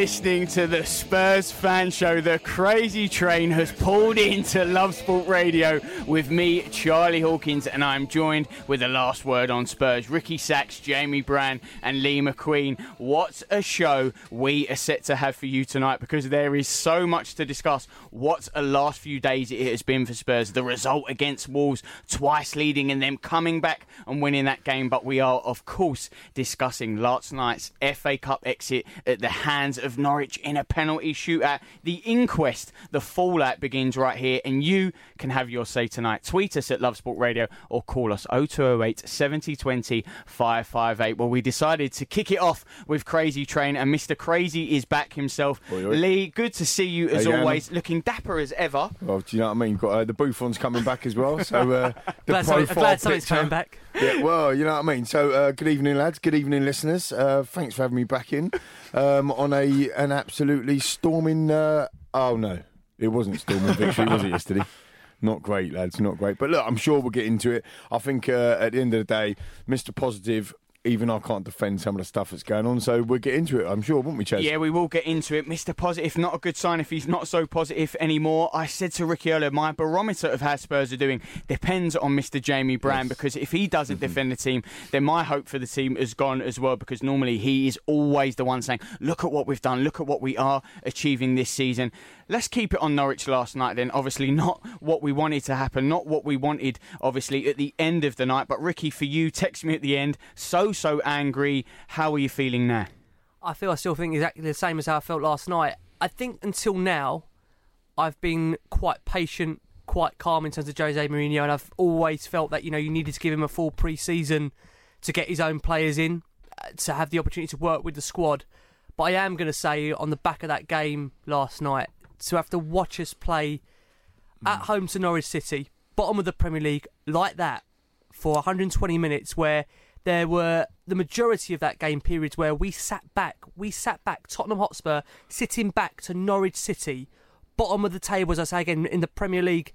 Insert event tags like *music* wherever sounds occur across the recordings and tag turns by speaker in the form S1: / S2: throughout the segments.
S1: Listening to the Spurs fan show. The crazy train has pulled into Love Sport Radio with me, Charlie Hawkins, and I'm joined with the last word on Spurs Ricky Sachs, Jamie Brand, and Lee McQueen. What a show we are set to have for you tonight because there is so much to discuss. What a last few days it has been for Spurs. The result against Wolves, twice leading and then coming back and winning that game. But we are, of course, discussing last night's FA Cup exit at the hands of Norwich in a penalty shootout. The inquest, the fallout begins right here, and you can have your say tonight. Tweet us at Love Sport Radio or call us 0208 7020 558. Well, we decided to kick it off with Crazy Train, and Mr. Crazy is back himself.
S2: Oi, oi.
S1: Lee, good to see you as
S2: How you going,
S1: always, looking dapper as ever.
S2: Well, do you know what I mean? Got uh, the Buffon's coming back as well, so uh, *laughs* the
S3: Glad, something,
S2: profile
S3: glad something's coming back.
S2: Yeah, well, you know what I mean. So, uh, good evening, lads. Good evening, listeners. Uh, thanks for having me back in um, on a an absolutely storming. Uh, oh no, it wasn't storming victory, was it yesterday? *laughs* Not great, lads. Not great. But look, I'm sure we'll get into it. I think uh, at the end of the day, Mr. Positive. Even I can't defend some of the stuff that's going on, so we'll get into it. I'm sure, won't we, Chaz?
S1: Yeah, we will get into it. Mr. Positive, not a good sign if he's not so positive anymore. I said to Ricky earlier, my barometer of how Spurs are doing depends on Mr. Jamie Brand because if he doesn't
S2: Mm-hmm.
S1: defend the team, then my hope for the team is gone as well because normally he is always the one saying, look at what we've done, look at what we are achieving this season. Let's keep it on Norwich last night then. Obviously, not what we wanted to happen, not what we wanted, obviously, at the end of the night. But Ricky, for you, text me at the end, so, so angry. How are you feeling now?
S3: I feel I still think exactly the same as how I felt last night. I think until now, I've been quite patient, quite calm in terms of Jose Mourinho, and I've always felt that you know you needed to give him a full pre-season to get his own players in, uh, to have the opportunity to work with the squad. But I am going to say on the back of that game last night, to have to watch us play at mm. home to Norwich City, bottom of the Premier League, like that for 120 minutes, where there were the majority of that game periods where we sat back, we sat back, Tottenham Hotspur sitting back to Norwich City, bottom of the table, as I say again, in the Premier League.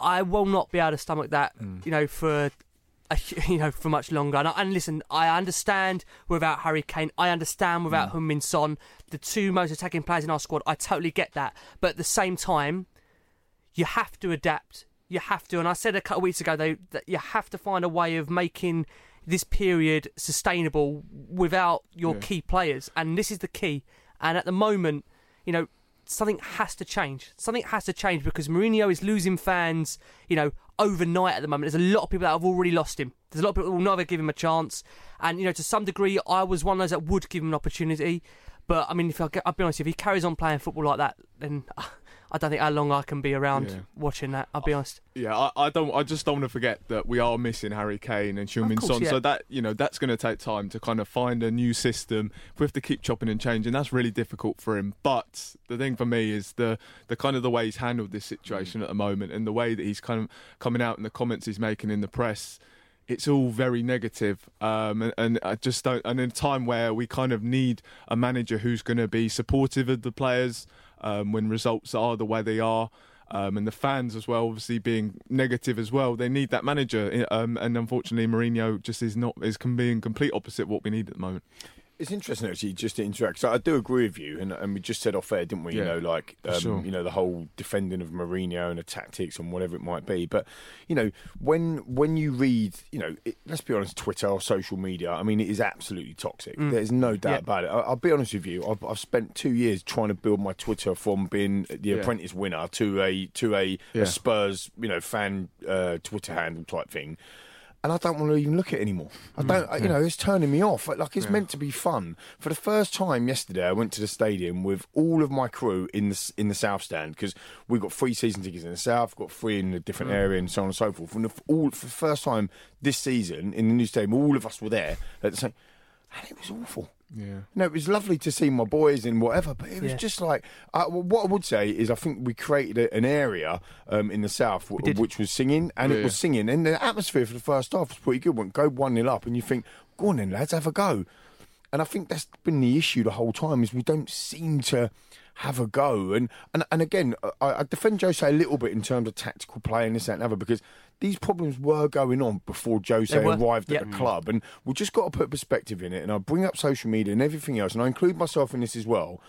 S3: I will not be able to stomach that, mm. you know, for *laughs* you know for much longer. And, and listen, I understand without Harry Kane, I understand without mm. Min Son, the two most attacking players in our squad. I totally get that, but at the same time, you have to adapt. you have to, and I said a couple of weeks ago though that you have to find a way of making this period sustainable without your
S4: Yeah.
S3: key players, and this is the key. And at the moment, you know, something has to change. Something has to change because Mourinho is losing fans, you know, overnight at the moment. There's a lot of people that have already lost him. There's a lot of people that will never give him a chance. And, you know, to some degree, I was one of those that would give him an opportunity. But, I mean, if I, I'll be honest, if he carries on playing football like that, then *laughs* I don't think how long I can be around
S4: Yeah.
S3: watching that. I'll be honest.
S4: Yeah, I, I don't. I just don't want to forget that we are missing Harry Kane and Heung-Min Son.
S3: yeah.
S4: So that you know that's going to take time to kind of find a new system. We have to keep chopping and changing. That's really difficult for him. But the thing for me is the the kind of the way he's handled this situation at the moment and the way that he's kind of coming out in the comments he's making in the press. It's all very negative, um, and, and I just don't. And in a time where we kind of need a manager who's going to be supportive of the players um, when results are the way they are, um, and the fans as well, obviously being negative as well. They need that manager, um, and unfortunately, Mourinho just is not is can being complete opposite what we need at the moment.
S2: It's interesting actually just to interact. So I do agree with you, and, and we just said off air, didn't we? You know, like um,
S4: sure.
S2: you know the whole defending of Mourinho and the tactics and whatever it might be. But you know, when when you read, you know, it, let's be honest, Twitter or social media, I mean, it is absolutely toxic. There's no doubt
S3: Yeah.
S2: about it. I, I'll be honest with you. I've, I've spent two years trying to build my Twitter from being the
S4: Yeah.
S2: Apprentice winner to a to a,
S4: Yeah.
S2: a Spurs, you know, fan uh, Twitter handle type thing and I don't want to even look at it anymore. I don't, I- you know, it's turning me off. Like it's meant to be fun. For the first time yesterday, I went to the stadium with all of my crew in the in the south stand because we've got free season tickets in the south, got free in a different mm. area, and so on and so forth. And the, all for the first time this season in the new stadium, all of us were there at the same, and it was awful.
S4: Yeah.
S2: No, it was lovely to see my boys and whatever, but it was
S3: Yeah.
S2: just like well, what I would say is I think we created a, an area um, in the south w- which was singing, and it was singing, and the atmosphere for the first half was pretty good. When go one 0 up, and you think, go on then, lads, have a go. And I think that's been the issue the whole time is we don't seem to have a go. And and, and again, I, I defend Jose a little bit in terms of tactical play and this that, and other because these problems were going on before Jose arrived
S3: Yep.
S2: at the club, and we've just got to put perspective in it. And I bring up social media and everything else, and I include myself in this as well.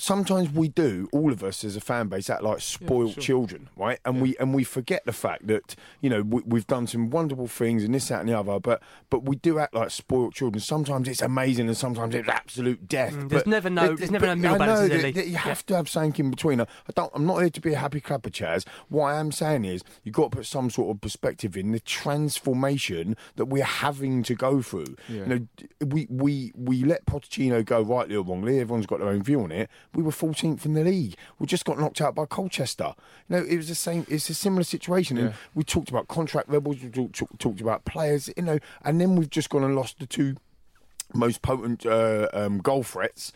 S2: Sometimes we do, all of us as a fan base, act like spoilt children, right? And we and we forget the fact that you know we, we've done some wonderful things and this, that, and the other. But but we do act like spoiled children. Sometimes it's amazing, and sometimes it's absolute death.
S3: Mm, there's never no- there's never no middle balance,
S2: that- that you have to have something in between. I don't. I'm not here to be a happy clapper, Chaz. What I am saying is you've got to put some sort of perspective in the transformation that we're having to go through.
S4: Yeah.
S2: You know, we we we let Pochettino go rightly or wrongly. Everyone's got their own view on it. We were 14th in the league. We just got knocked out by Colchester. You know, it was the same. It's a similar situation. And we talked about contract rebels. We talked, talked about players. You know, and then we've just gone and lost the two most potent uh, um, goal threats.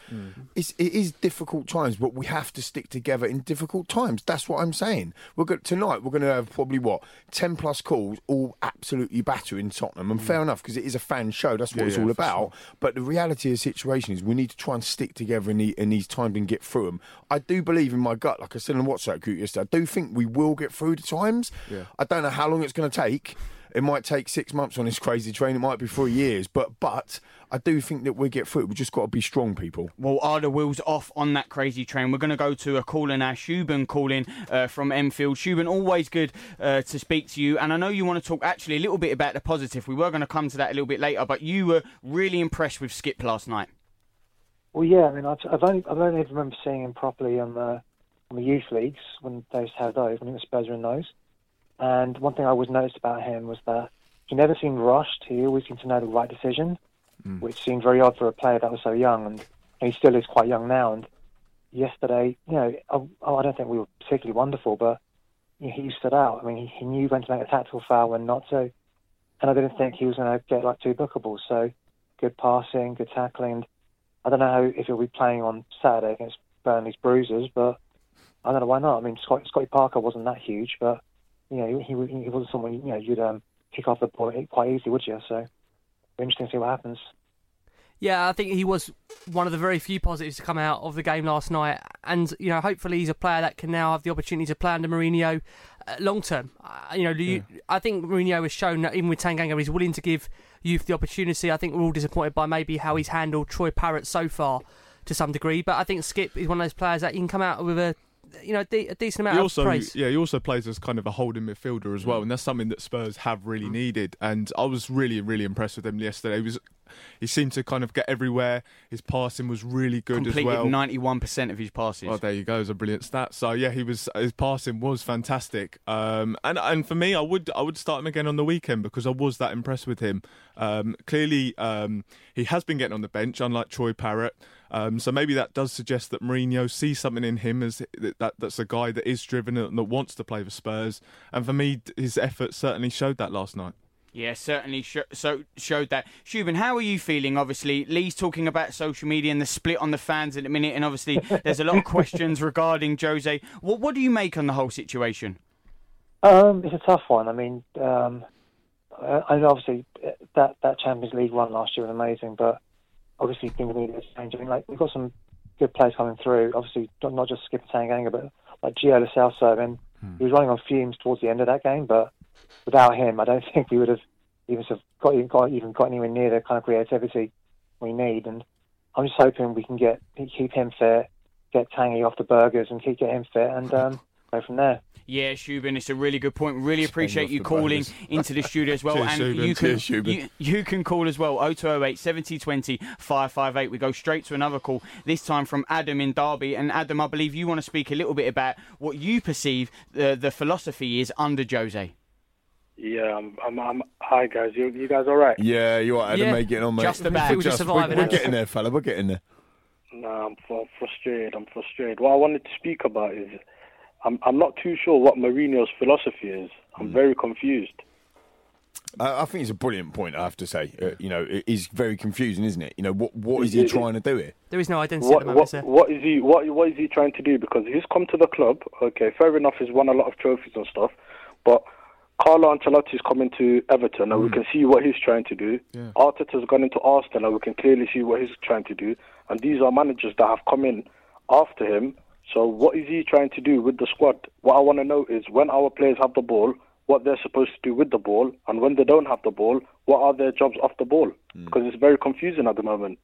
S2: It's, it is difficult times, but we have to stick together in difficult times. That's what I'm saying. We're go- tonight. We're going to have probably what ten plus calls, all absolutely battering Tottenham, and fair enough because it is a fan show. That's what
S4: Yeah,
S2: it's all about. But the reality of the situation is we need to try and stick together in, the, in these times and get through them. I do believe in my gut, like I said in the WhatsApp group yesterday. I do think we will get through the times.
S4: Yeah.
S2: I don't know how long it's going to take. It might take six months on this crazy train. It might be three years, but but I do think that we get through. it. We just got to be strong, people.
S1: Well, are the wheels off on that crazy train? We're going to go to a caller now, Shuban calling uh, from Enfield. Shuban, always good uh, to speak to you. And I know you want to talk actually a little bit about the positive. We were going to come to that a little bit later, but you were really impressed with Skipp last night.
S5: Well, yeah, I mean, I've, I've only I've only ever remember seeing him properly on the on the youth leagues when they used to have those when he was Spurs were in those. And one thing I always noticed about him was that he never seemed rushed. He always seemed to know the right decision, mm. which seemed very odd for a player that was so young, and he still is quite young now. And yesterday, you know, I, I don't think we were particularly wonderful, but he stood out. I mean, he, he knew when to make a tactical foul, when not to, and I didn't think he was going to get like two bookables. So good passing, good tackling. I don't know how, if he'll be playing on Saturday against Burnley's Bruisers, but I don't know why not. I mean, Scott, Scotty Parker wasn't that huge, but you know, he, he, he wasn't someone you know you'd um, kick off the ball quite easily, would you? So, interesting to see what happens.
S3: Yeah, I think he was one of the very few positives to come out of the game last night, and you know, hopefully he's a player that can now have the opportunity to play under Mourinho uh, long term. Uh, you know, you, I think Mourinho has shown that even with Tanganga, he's willing to give youth the opportunity. I think we're all disappointed by maybe how he's handled Troy Parrott so far to some degree, but I think Skipp is one of those players that he can come out with a you know de- a decent amount
S4: he
S3: of
S4: also,
S3: praise.
S4: yeah, he also plays as kind of a holding midfielder as well, and that's something that Spurs have really
S3: Mm.
S4: needed. And I was really, really impressed with him yesterday. He was, he seemed to kind of get everywhere. His passing was really good
S1: Completed
S4: as well.
S1: 91% of his passes.
S4: Oh, there you go. It's a brilliant stat. So yeah, he was his passing was fantastic. Um, and and for me, I would I would start him again on the weekend because I was that impressed with him. Um, clearly, um, he has been getting on the bench, unlike Troy Parrott. Um, so maybe that does suggest that Mourinho sees something in him as that, that that's a guy that is driven and that wants to play for Spurs. And for me, his effort certainly showed that last night.
S1: Yeah, certainly sh- so showed that. Shubin, how are you feeling? Obviously, Lee's talking about social media and the split on the fans at the minute, and obviously *laughs* there's a lot of questions regarding Jose. What what do you make on the whole situation?
S5: Um, it's a tough one. I mean, um, I, I obviously that that Champions League run last year was amazing, but obviously things need to change. I mean, like we've got some good players coming through. Obviously, not, not just Skipper Tanganga, but like Gio Lo Celso. And he was running on fumes towards the end of that game, but without him, I don't *laughs* think we would have even sort of got, even got even got anywhere near the kind of creativity we need. And I'm just hoping we can get keep him fit, get Tanguy off the burgers, and keep get him fit, and um, go from there.
S1: Yeah, Shubin, it's a really good point. Really appreciate you calling
S2: burgers. *laughs*
S1: into the studio as well.
S4: Cheers,
S1: and
S4: Shubin.
S1: you can
S2: Cheers, Shubin.
S1: you, you can call as well 0208 7020 558. We go straight to another call, this time from Adam in Derby. And Adam, I believe you want to speak a little bit about what you perceive the, the philosophy is under Jose.
S6: Yeah, I'm, I'm, I'm, hi guys. You, you guys all right?
S2: Yeah, you are Adam,
S3: Yeah.
S2: mate, getting on, mate.
S1: Just about.
S3: We're just
S2: Just-
S3: surviving,
S2: We're, we're getting there, fella. We're getting there.
S6: No, I'm fu- frustrated. I'm frustrated. What I wanted to speak about is I'm, I'm not too sure what Mourinho's philosophy is. I'm
S2: Hmm.
S6: very confused.
S2: I, I think it's a brilliant point. I have to say, uh, you know, it is very confusing, isn't it? You know, what what is he trying to do here?
S3: There is no identity at
S6: What,
S3: the moment,
S6: what,
S3: is there?
S6: what is he? What, what is he trying to do? Because he's come to the club. Okay, fair enough. He's won a lot of trophies and stuff, but Carlo Ancelotti is coming to Everton, and we can see what he's trying to do. Arteta's gone into Arsenal, and we can clearly see what he's trying to do. And these are managers that have come in after him. So what is he trying to do with the squad? What I want to know is when our players have the ball, what they're supposed to do with the ball, and when they don't have the ball, what are their jobs off the ball? Because it's very confusing at the moment.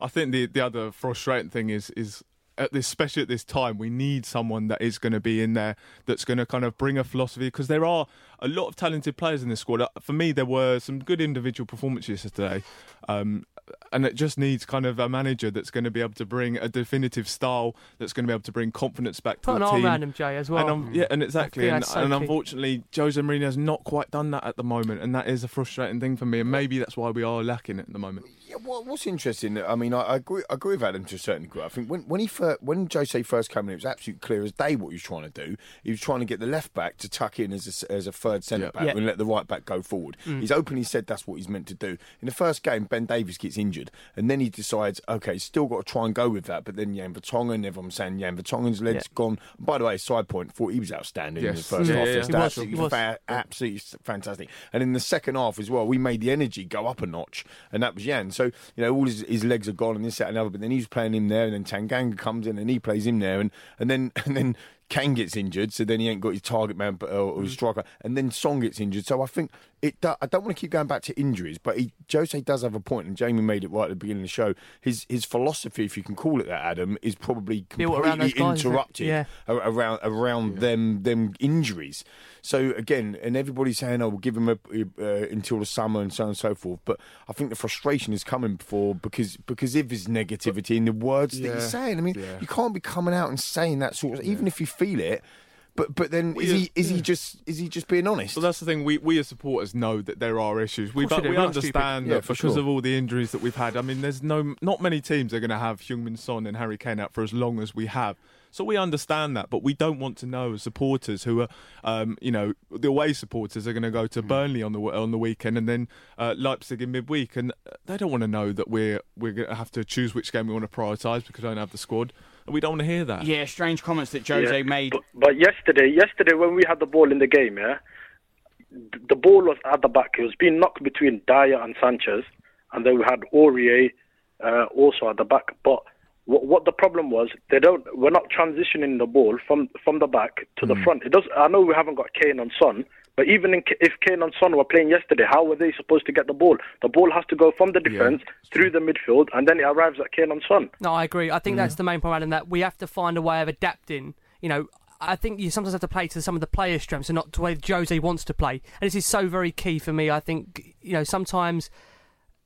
S4: I think the the other frustrating thing is is at this, especially at this time, we need someone that is going to be in there that's going to kind of bring a philosophy because there are a lot of talented players in this squad. Uh, For me, there were some good individual performances yesterday, um, and it just needs kind of a manager that's going to be able to bring a definitive style that's going to be able to bring confidence back to
S3: Put an
S4: the
S3: arm
S4: team.
S3: around Jay, as well.
S4: And um, yeah, and exactly, and,
S3: so
S4: and unfortunately, Jose Mourinho has not quite done that at the moment, and that is a frustrating thing for me. And maybe that's why we are lacking it at the moment.
S2: Yeah, what, what's interesting? I mean, I, I agree. I agree with Adam to a certain degree. I think when when he first, when Jose first came in, it was absolutely clear as day what he was trying to do. He was trying to get the left back to tuck in as a, as a third centre
S4: Yeah.
S2: back
S3: Yeah.
S2: and let the right back go forward. He's openly said that's what he's meant to do. In the first game, Ben Davies gets injured, and then he decides, okay, still got to try and go with that. But then Jan Vertonghen, everyone's saying Jan Vertonghen's legs gone. By the way, side point, thought he was outstanding in the first
S4: Yeah,
S2: half.
S4: yeah, yeah. Was,
S2: absolutely
S3: was.
S2: fa- absolutely fantastic. And in the second half as well, we made the energy go up a notch, and that was Jan. So you know, all his, his legs are gone, and this, that, and the other. But then he was playing him there, and then Tanganga comes in, and he plays him there, and and then *laughs* and then. Kane gets injured, so then he ain't got his target man uh, or his striker, and then Song gets injured. So I think it. Do, I don't want to keep going back to injuries, but he, Jose does have a point, and Jamie made it right at the beginning of the show. His his philosophy, if you can call it that, Adam, is probably
S3: Built around
S2: completely
S3: guys,
S2: interrupted
S3: Yeah.
S2: a- around around them them injuries. So again, and everybody's saying, "Oh, we'll give him a, uh, until the summer and so on and so forth." But I think the frustration is coming for because because of his negativity and the words that
S4: Yeah.
S2: he's saying. I mean,
S4: Yeah.
S2: you can't be coming out and saying that sort of, even if you feel it. But but then is he is he just is he just being honest?
S4: So that's the thing. We we as supporters know that there are issues. We
S3: course we do.
S4: we
S3: We're not stupid.
S4: understand
S2: Yeah,
S4: that
S2: for
S4: because
S2: sure.
S4: of all the injuries that we've had. I mean, there's no not many teams are going to have Heung-Min Son and Harry Kane out for as long as we have. So we understand that, but we don't want to know as supporters who are, um, you know, the away supporters are going to go
S2: Hmm.
S4: to Burnley on the on the weekend and then uh, Leipzig in midweek, and they don't want to know that we're we're going to have to choose which game we want to prioritise because we don't have the squad. And we don't want to hear that.
S1: Yeah, strange comments that Jose
S6: Yeah,
S1: made.
S6: But, but yesterday, yesterday when we had the ball in the game, yeah, the ball was at the back. It was being knocked between Dier and Sanchez, and then we had Aurier uh, also at the back. But what, what the problem was, they don't. We're not transitioning the ball from from the back to the front. It does. I know we haven't got Kane and Son, But even in, if Kane and Son were playing yesterday, how were they supposed to get the ball? The ball has to go from the defence through the midfield, and then it arrives at Kane and Son.
S3: No, I agree. I think mm. that's the main point, Adam, that we have to find a way of adapting. You know, I think you sometimes have to play to some of the players' strengths and not to the way Jose wants to play. And this is so very key for me. I think, you know, sometimes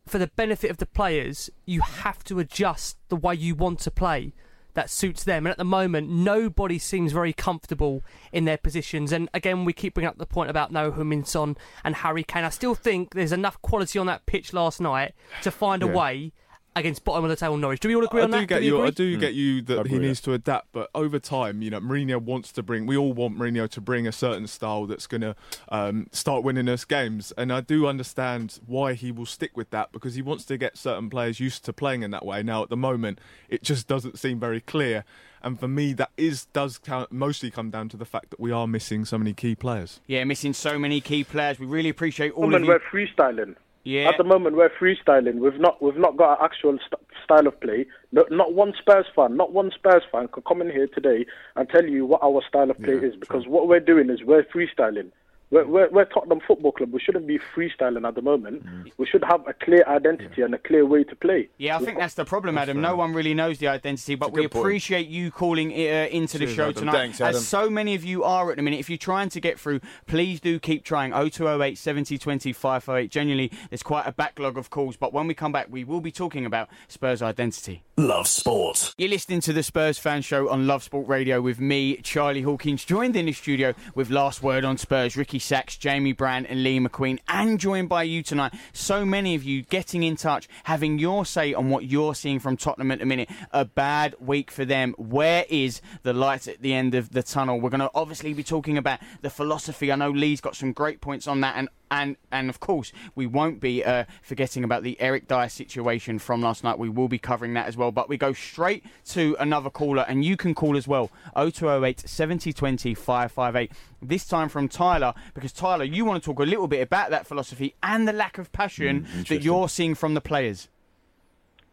S3: for the benefit of the players, you have to adjust the way you want to play that suits them. And at the moment, nobody seems very comfortable in their positions. And again, we keep bringing up the point about Noah Min Son and Harry Kane. I still think there's enough quality on that pitch last night to find a
S4: Yeah.
S3: way against bottom of the table Norwich. Do we all agree
S4: I
S3: on
S4: do
S3: that?
S4: get
S3: we
S4: you. I
S3: agree?
S4: do get you that
S2: agree
S4: he
S2: with
S4: needs to adapt, but over time, you know, Mourinho wants to bring. We all want Mourinho to bring a certain style that's going to um, start winning us games, and I do understand why he will stick with that because he wants to get certain players used to playing in that way. Now, at the moment, it just doesn't seem very clear, and for me, that is does count, mostly come down to the fact that we are missing so many key players.
S1: Yeah, missing so many key players. We really appreciate all
S6: moment
S1: of you.
S6: we're freestyling.
S1: Yeah.
S6: At the moment, we're freestyling. We've not we've not got an actual st- style of play. No, not one Spurs fan, not one Spurs fan could come in here today and tell you what our style of play is because what we're doing is we're freestyling. We're, we're, we're Tottenham Football Club. We shouldn't be freestyling at the moment. We should have a clear identity and a clear way to play.
S1: Yeah, I think that's the problem, Adam. No one really knows the identity, but we
S2: good point.
S1: appreciate you calling uh, into the show
S2: Adam.
S1: tonight.
S2: Thanks, Adam.
S1: As so many of you are at the minute. If you're trying to get through, please do keep trying. 0208 70 20 508. Genuinely, there's quite a backlog of calls, but when we come back, we will be talking about Spurs identity.
S7: Love Sport.
S1: You're listening to the Spurs Fan Show on Love Sport Radio with me, Charlie Hawkins, joined in the studio with Last Word on Spurs, Ricky Sachs, Jamie Brand, and Lee McQueen, and joined by you tonight. So many of you getting in touch, having your say on what you're seeing from Tottenham at the minute. A bad week for them. Where is the light at the end of the tunnel? We're going to obviously be talking about the philosophy. I know Lee's got some great points on that, and and and of course we won't be uh, forgetting about the Eric Dier situation from last night. We will be covering that as well. But we go straight to another caller, and you can call as well 0208 7020 558. This time from Tyler, because Tyler, you want to talk a little bit about that philosophy and the lack of passion mm, that you're seeing from the players.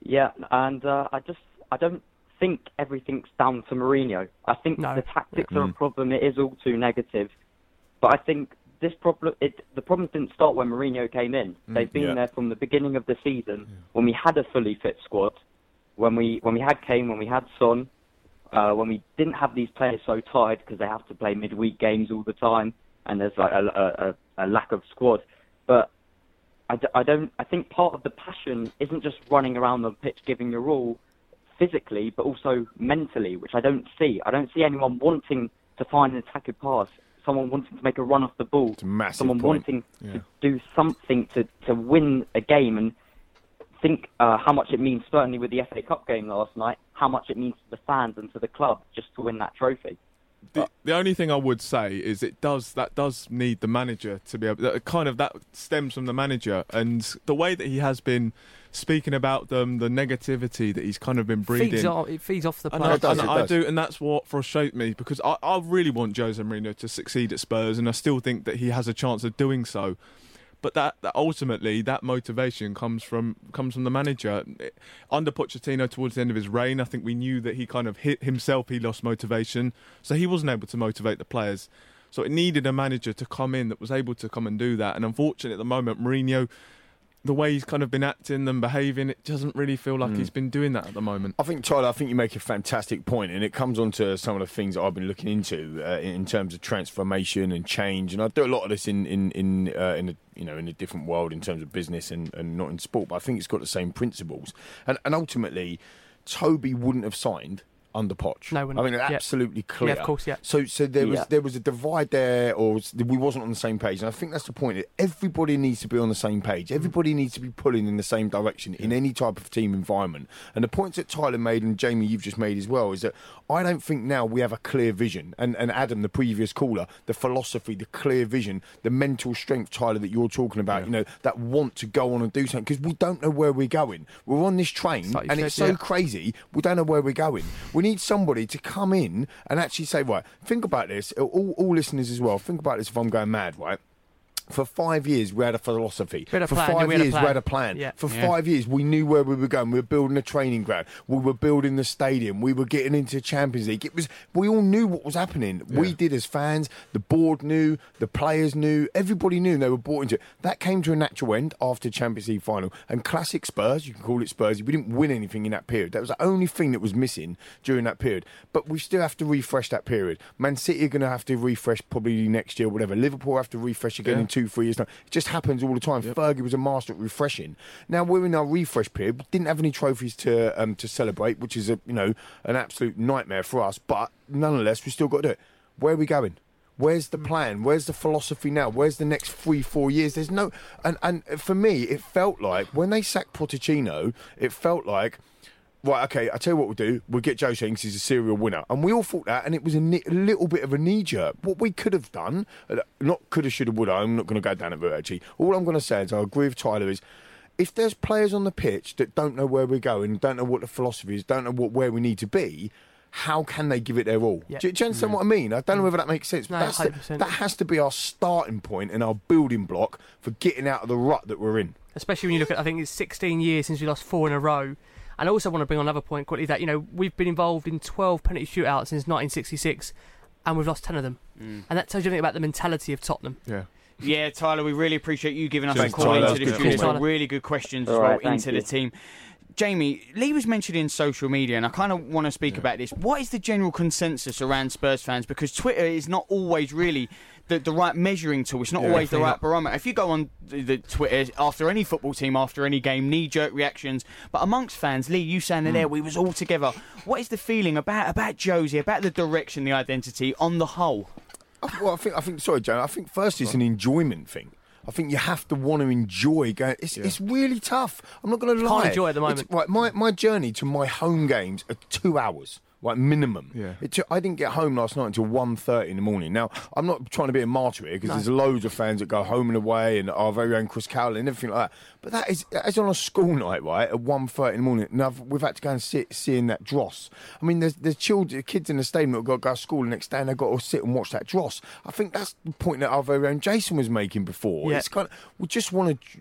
S8: Yeah, and uh, I just I don't think everything's down to Mourinho. I think
S3: No.
S8: the tactics are a mm. problem. It is all too negative, but I think this problem it the problem didn't start when Mourinho came in. Mm, They've been
S2: yeah.
S8: there from the beginning of the season when we had a fully fit squad, when we when we had Kane, when we had Son, uh, when we didn't have these players so tired because they have to play midweek games all the time, and there's like a, a, a, a lack of squad. But I, d- I don't. I think part of the passion isn't just running around the pitch giving your all physically, but also mentally, which I don't see. I don't see anyone wanting to find an attacking pass, someone wanting to make a run off the ball,
S2: a massive
S8: someone
S2: point.
S8: wanting to do something to, to win a game and think uh, how much it means, certainly with the FA Cup game last night, how much it means to the fans and to the club just to win that trophy.
S4: The, the only thing I would say is it does that does need the manager to be able. That kind of that stems from the manager and the way that he has been speaking about them, the negativity that he's kind of been breeding.
S3: Feeds off, it feeds off the
S4: And,
S3: players.
S4: I, and I do, and that's what frustrates me because I, I really want Jose Mourinho to succeed at Spurs, and I still think that he has a chance of doing so. But that, that ultimately, that motivation comes from comes from the manager. Under Pochettino, towards the end of his reign, I think we knew that he kind of hit himself. He lost motivation, so he wasn't able to motivate the players. So it needed a manager to come in that was able to come and do that. And unfortunately, at the moment, Mourinho, the way he's kind of been acting and behaving, it doesn't really feel like he's been doing that at the moment.
S2: I think Tyler, I think you make a fantastic point, and it comes on to some of the things that I've been looking into uh, in terms of transformation and change. And I do a lot of this in in in uh, in a you know in a different world in terms of business and, and not in sport. But I think it's got the same principles. And and ultimately, Toby wouldn't have signed under Poch.
S3: No, wouldn't.
S2: I mean,
S3: Yeah.
S2: absolutely clear.
S3: Yeah, of course, yeah.
S2: So so there was
S8: Yeah.
S2: there was a divide there, or was- we wasn't on the same page. And I think that's the point. That Everybody needs to be on the same page. Mm. Everybody needs to be pulling in the same direction in any type of team environment. And the points that Tyler made and Jamie you've just made as well is that I don't think now we have a clear vision. And and Adam, the previous caller, the philosophy, the clear vision, the mental strength, Tyler, that you're talking about. You know that want to go on and do something because we don't know where we're going. We're on this train
S3: like
S2: and
S3: said,
S2: it's so
S3: yeah.
S2: crazy. We don't know where we're going. We need somebody to come in and actually say, right, think about this. All, all listeners as well, think about this if I'm going mad, right? For five years we had a philosophy.
S3: We had a
S2: for
S3: plan,
S2: five
S3: we
S2: years
S3: plan.
S2: we had a plan.
S3: Yeah.
S2: For
S1: Yeah.
S2: five years we knew where we were going. We were building a training ground. We were building the stadium. We were getting into Champions League. It was we all knew what was happening. We did as fans. The board knew. The players knew. Everybody knew. and They were bought into it. That came to a natural end after Champions League final. And classic Spurs, you can call it Spurs. We didn't win anything in that period. That was the only thing that was missing during that period. But we still have to refresh that period. Man City are going to have to refresh probably next year, whatever. Liverpool have to refresh again
S4: Yeah.
S2: in two, three years. It just happens all the time. Fergie was a master at refreshing. Now we're in our refresh period. We didn't have any trophies to um, to celebrate, which is a you know an absolute nightmare for us. But nonetheless, we still got to do it. Where are we going? Where's the plan? Where's the philosophy now? Where's the next three, four years? There's no, and and for me, it felt like when they sacked Pochettino, it felt like right, okay, I tell you what we'll do. We'll get Joe Shanks. He's a serial winner. And we all thought that, and it was a, ni- a little bit of a knee jerk. What we could have done, uh, not could have, should have, would have, I'm not going to go down that route, actually. All I'm going to say is I agree with Tyler is if there's players on the pitch that don't know where we're going, don't know what the philosophy is, don't know what where we need to be, how can they give it their all?
S3: Yeah.
S2: Do, you understand what I mean? I don't know whether that makes sense. But
S3: No,
S2: that's the-
S3: 100%.
S2: that has to be our starting point and our building block for getting out of the rut that we're in.
S3: especially when you look at I think it's 16 years since we lost four in a row. And I also want to bring on another point quickly that you know we've been involved in 12 penalty shootouts since 1966, and we've lost 10 of them. Mm. And that tells you anything about the mentality of Tottenham.
S4: Yeah.
S1: Yeah, Tyler, we really appreciate you giving us
S2: Thanks,
S1: a call
S2: Tyler.
S1: into the
S2: good
S1: studio.
S2: call,
S1: Some really good questions as well
S8: right, thank
S1: into
S8: you.
S1: the team. Jamie, Lee was mentioning social media, and I kind of want to speak about this. What is the general consensus around Spurs fans? Because Twitter is not always really the, the right measuring tool. It's not
S2: Yeah,
S1: always the right
S2: not.
S1: barometer. If you go on the, the Twitter after any football team, after any game, knee jerk reactions. But amongst fans, Lee, you saying
S2: Hmm.
S1: there, we was all together. What is the feeling about about Josie, about the direction, the identity on the whole?
S2: Well, I think I think sorry, Joe. I think first it's an enjoyment thing. I think you have to want to enjoy going. It's, it's really tough. I'm not going to lie.
S3: Can't enjoy at the
S2: It's-
S3: moment.
S2: right, my my journey to my home games are two hours. Like minimum.
S4: Yeah.
S2: It took, I didn't get home last night until 1.30 in the morning. Now I'm not trying to be a martyr here because there's loads of fans that go home and away and our very own Chris Cowley and everything like that. But that is that is on a school night, right? At 1.30 in the morning. I've, we've had to go and sit seeing that dross. I mean, there's there's children, kids in the stadium that have got to go to school the next day and they've got to sit and watch that dross. I think that's the point that our very own Jason was making before.
S3: Yeah.
S2: It's kind of we just want to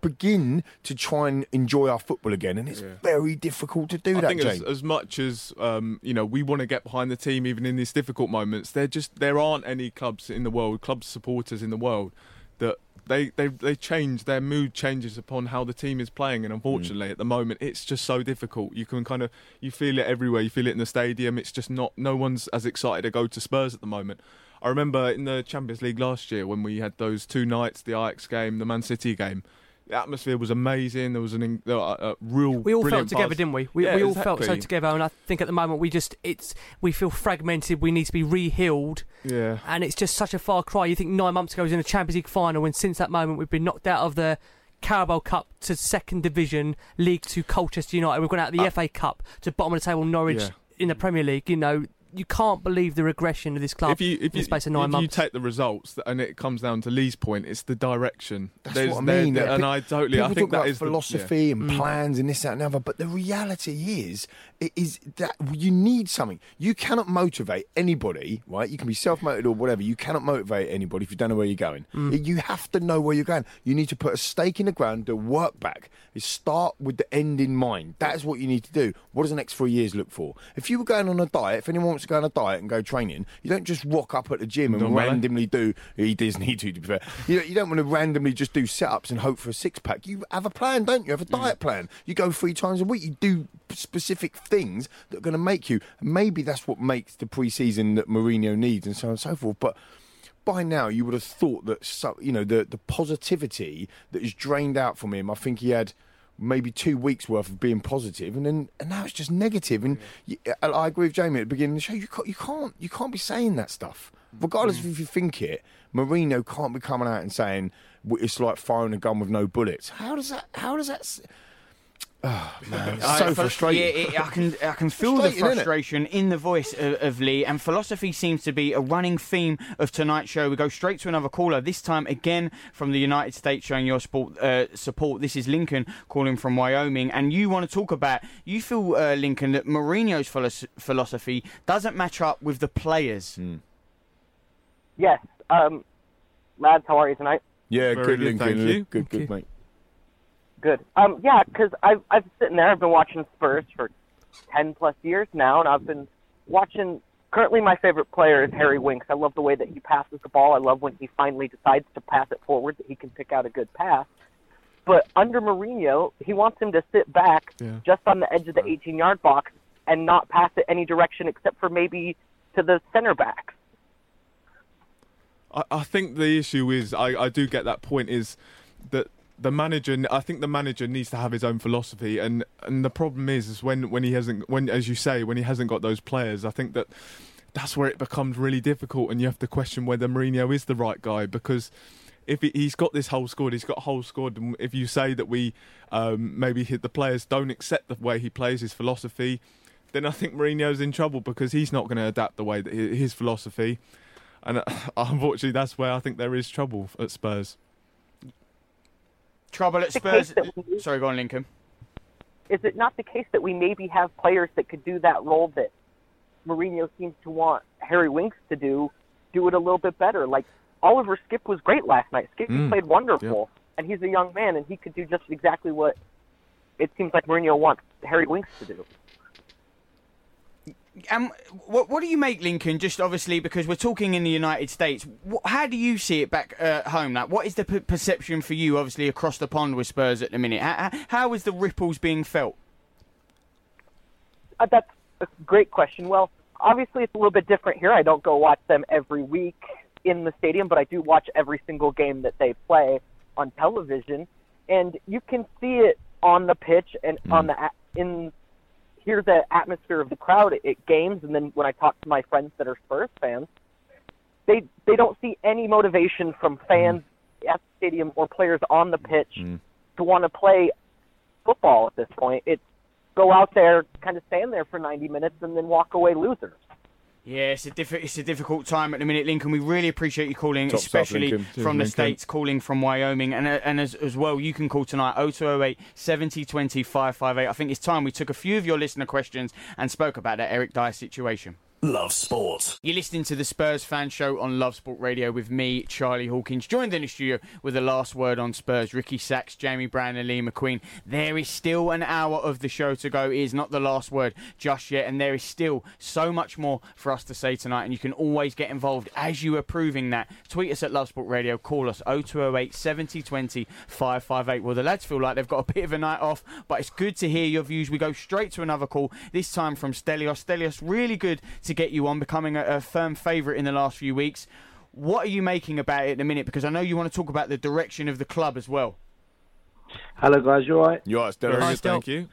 S2: begin to try and enjoy our football again, and it's very difficult to do
S4: I
S2: that.
S4: think as, as much as um, you know, we want to get behind the team even in these difficult moments. There just there aren't any clubs in the world, club supporters in the world that they they they change their mood changes upon how the team is playing, and unfortunately at the moment it's just so difficult. You can kind of you feel it everywhere. You feel it in the stadium. It's just not no one's as excited to go to Spurs at the moment. I remember in the Champions League last year when we had those two nights, the Ajax game, the Man City game. The atmosphere was amazing. There was an uh, a real.
S3: We all felt together,
S4: buzz.
S3: didn't we? We,
S4: Yeah,
S3: we all felt so together, and I think at the moment we just it's we feel fragmented. We need to be re-healed,
S4: Yeah.
S3: and it's just such a far cry. You think nine months ago was in a Champions League final, and since that moment we've been knocked out of the Carabao Cup to second division, League to Colchester United. We've gone out of the
S4: Uh,
S3: FA Cup to bottom of the table Norwich
S4: Yeah.
S3: in the Premier League. You know, you can't believe the regression of this club
S4: if you if
S3: in
S4: you,
S3: the space of nine
S4: if
S3: months.
S4: you take the results and it comes down to Lee's point, it's the direction.
S2: That's
S4: There's-
S2: what I mean.
S4: there-
S2: that
S4: and I totally.
S2: People
S4: I think
S2: talk
S4: that
S2: about
S4: is the-
S2: philosophy
S4: yeah.
S2: and mm. plans and this, that, and the other. But the reality is, it is that you need something. You cannot motivate anybody, right? You can be self-motivated or whatever. You cannot motivate anybody if you don't know where you're going. Mm. You have to know where you're going. You need to put a stake in the ground to work back. You start with the end in mind. That is what you need to do. What does the next three years look for? If you were going on a diet, if anyone wants to go on a diet and go training, you don't just rock up at the gym and randomly do. Eh, he does need to, to be fair. You don't, you don't want to randomly just do sit-ups and hope for a six-pack. You have a plan, don't you? Have a mm. diet plan. You go three times a week. You do specific things that are going to make you. Maybe that's what makes the pre-season that Mourinho needs, and so on and so forth. But by now, you would have thought that so, you know the the positivity that is drained out from him. I think he had maybe two weeks worth of being positive, and then and now it's just negative. And you, I I agree with Jamie at the beginning of the show. You can't you can't you can't be saying that stuff, regardless mm. of if you think it. Mourinho can't be coming out and saying it's like firing a gun with no bullets. How does that? How does that? S- Oh, man, *sighs* it's so
S1: for-
S2: frustrating.
S1: Yeah, it, I can I can feel the frustration in the voice of, of Lee, and philosophy seems to be a running theme of tonight's show. We go straight to another caller. This time again from the United States, showing your sport, uh, support. This is Lincoln calling from Wyoming, and you want to talk about. You feel uh, Lincoln that Mourinho's philos- philosophy doesn't match up with the players.
S2: Hmm.
S9: Yes. Um, lads, how are you tonight?
S2: Yeah,
S4: Very
S2: good,
S4: good,
S2: Lincoln.
S4: thank you.
S2: Good, good, mate.
S9: Good. Um, yeah, because I've I've sitting there. I've been watching Spurs for ten plus years now, and I've been watching. Currently, my favorite player is Harry Winks. I love the way that he passes the ball. I love when he finally decides to pass it forward that he can pick out a good pass. But under Mourinho, he wants him to sit back
S4: Yeah.
S9: just on the edge of the 18-yard box and not pass it any direction except for maybe to the center backs.
S4: I, I think the issue is I, I do get that point is that the manager I think the manager needs to have his own philosophy and and the problem is is when when he hasn't when as you say when he hasn't got those players I think that that's where it becomes really difficult and you have to question whether Mourinho is the right guy because if he, he's got this whole squad, he's got a whole squad. And if you say that we um, maybe the players don't accept the way he plays his philosophy, then I think Mourinho's in trouble because he's not going to adapt the way that his philosophy. And *laughs* unfortunately, that's where I think there is trouble at Spurs.
S1: Trouble at Spurs.
S9: we-
S1: Sorry, go on, Lincoln.
S9: is it not the case that we maybe have players that could do that role that Mourinho seems to want Harry Winks to do, do it a little bit better? Like Oliver Skipp was great last night. Skipp
S4: Mm,
S9: played wonderful, and he's a young man, and he could do just exactly what it seems like Mourinho wants Harry Winks to do.
S1: Um, what what do you make, Lincoln? Just obviously because we're talking in the United States. Wh- how do you see it back uh, home? Like, what is the p- perception for you, obviously across the pond with Spurs at the minute? How, how- how is the ripples being felt?
S9: Uh, that's a great question. Well, obviously it's a little bit different here. I don't go watch them every week in the stadium, but I do watch every single game that they play on television, and you can see it on the pitch and on the in hear the atmosphere of the crowd at, at games, and then when I talk to my friends that are Spurs fans, they they don't see any motivation from fans mm. at the stadium or players on the pitch mm. to want to play football at this point. It's go out there, kind of stand there for 90 minutes, and then walk away losers.
S1: Yeah, it's a diff- it's a difficult time at the minute, Lincoln. We really appreciate you calling,
S2: Top
S1: especially from the states, calling from Wyoming, and uh, and as, as well, you can call tonight 0208 70 20 558. I think it's time we took a few of your listener questions and spoke about that Eric Dier situation.
S7: Love sport.
S1: You're listening to the Spurs Fan Show on Love Sport Radio with me, Charlie Hawkins, joined in the studio with the last word on Spurs, Ricky Sachs, Jamie Brown, and Lee McQueen. There is still an hour of the show to go. It is not the last word just yet, and there is still so much more for us to say tonight. And you can always get involved as you are proving that. Tweet us at Love Sport Radio, call us 0208 70 20 558. Well, the lads feel like they've got a bit of a night off, but it's good to hear your views. We go straight to another call, this time from Stelios. Stelios, really good to get you on, becoming a, a firm favourite in the last few weeks. What are you making about it in a minute? Because I know you want to talk about the direction of the club as well.
S10: Hello, guys. You all right?
S2: You all right,
S4: Very
S2: Stella?
S4: good, thank you.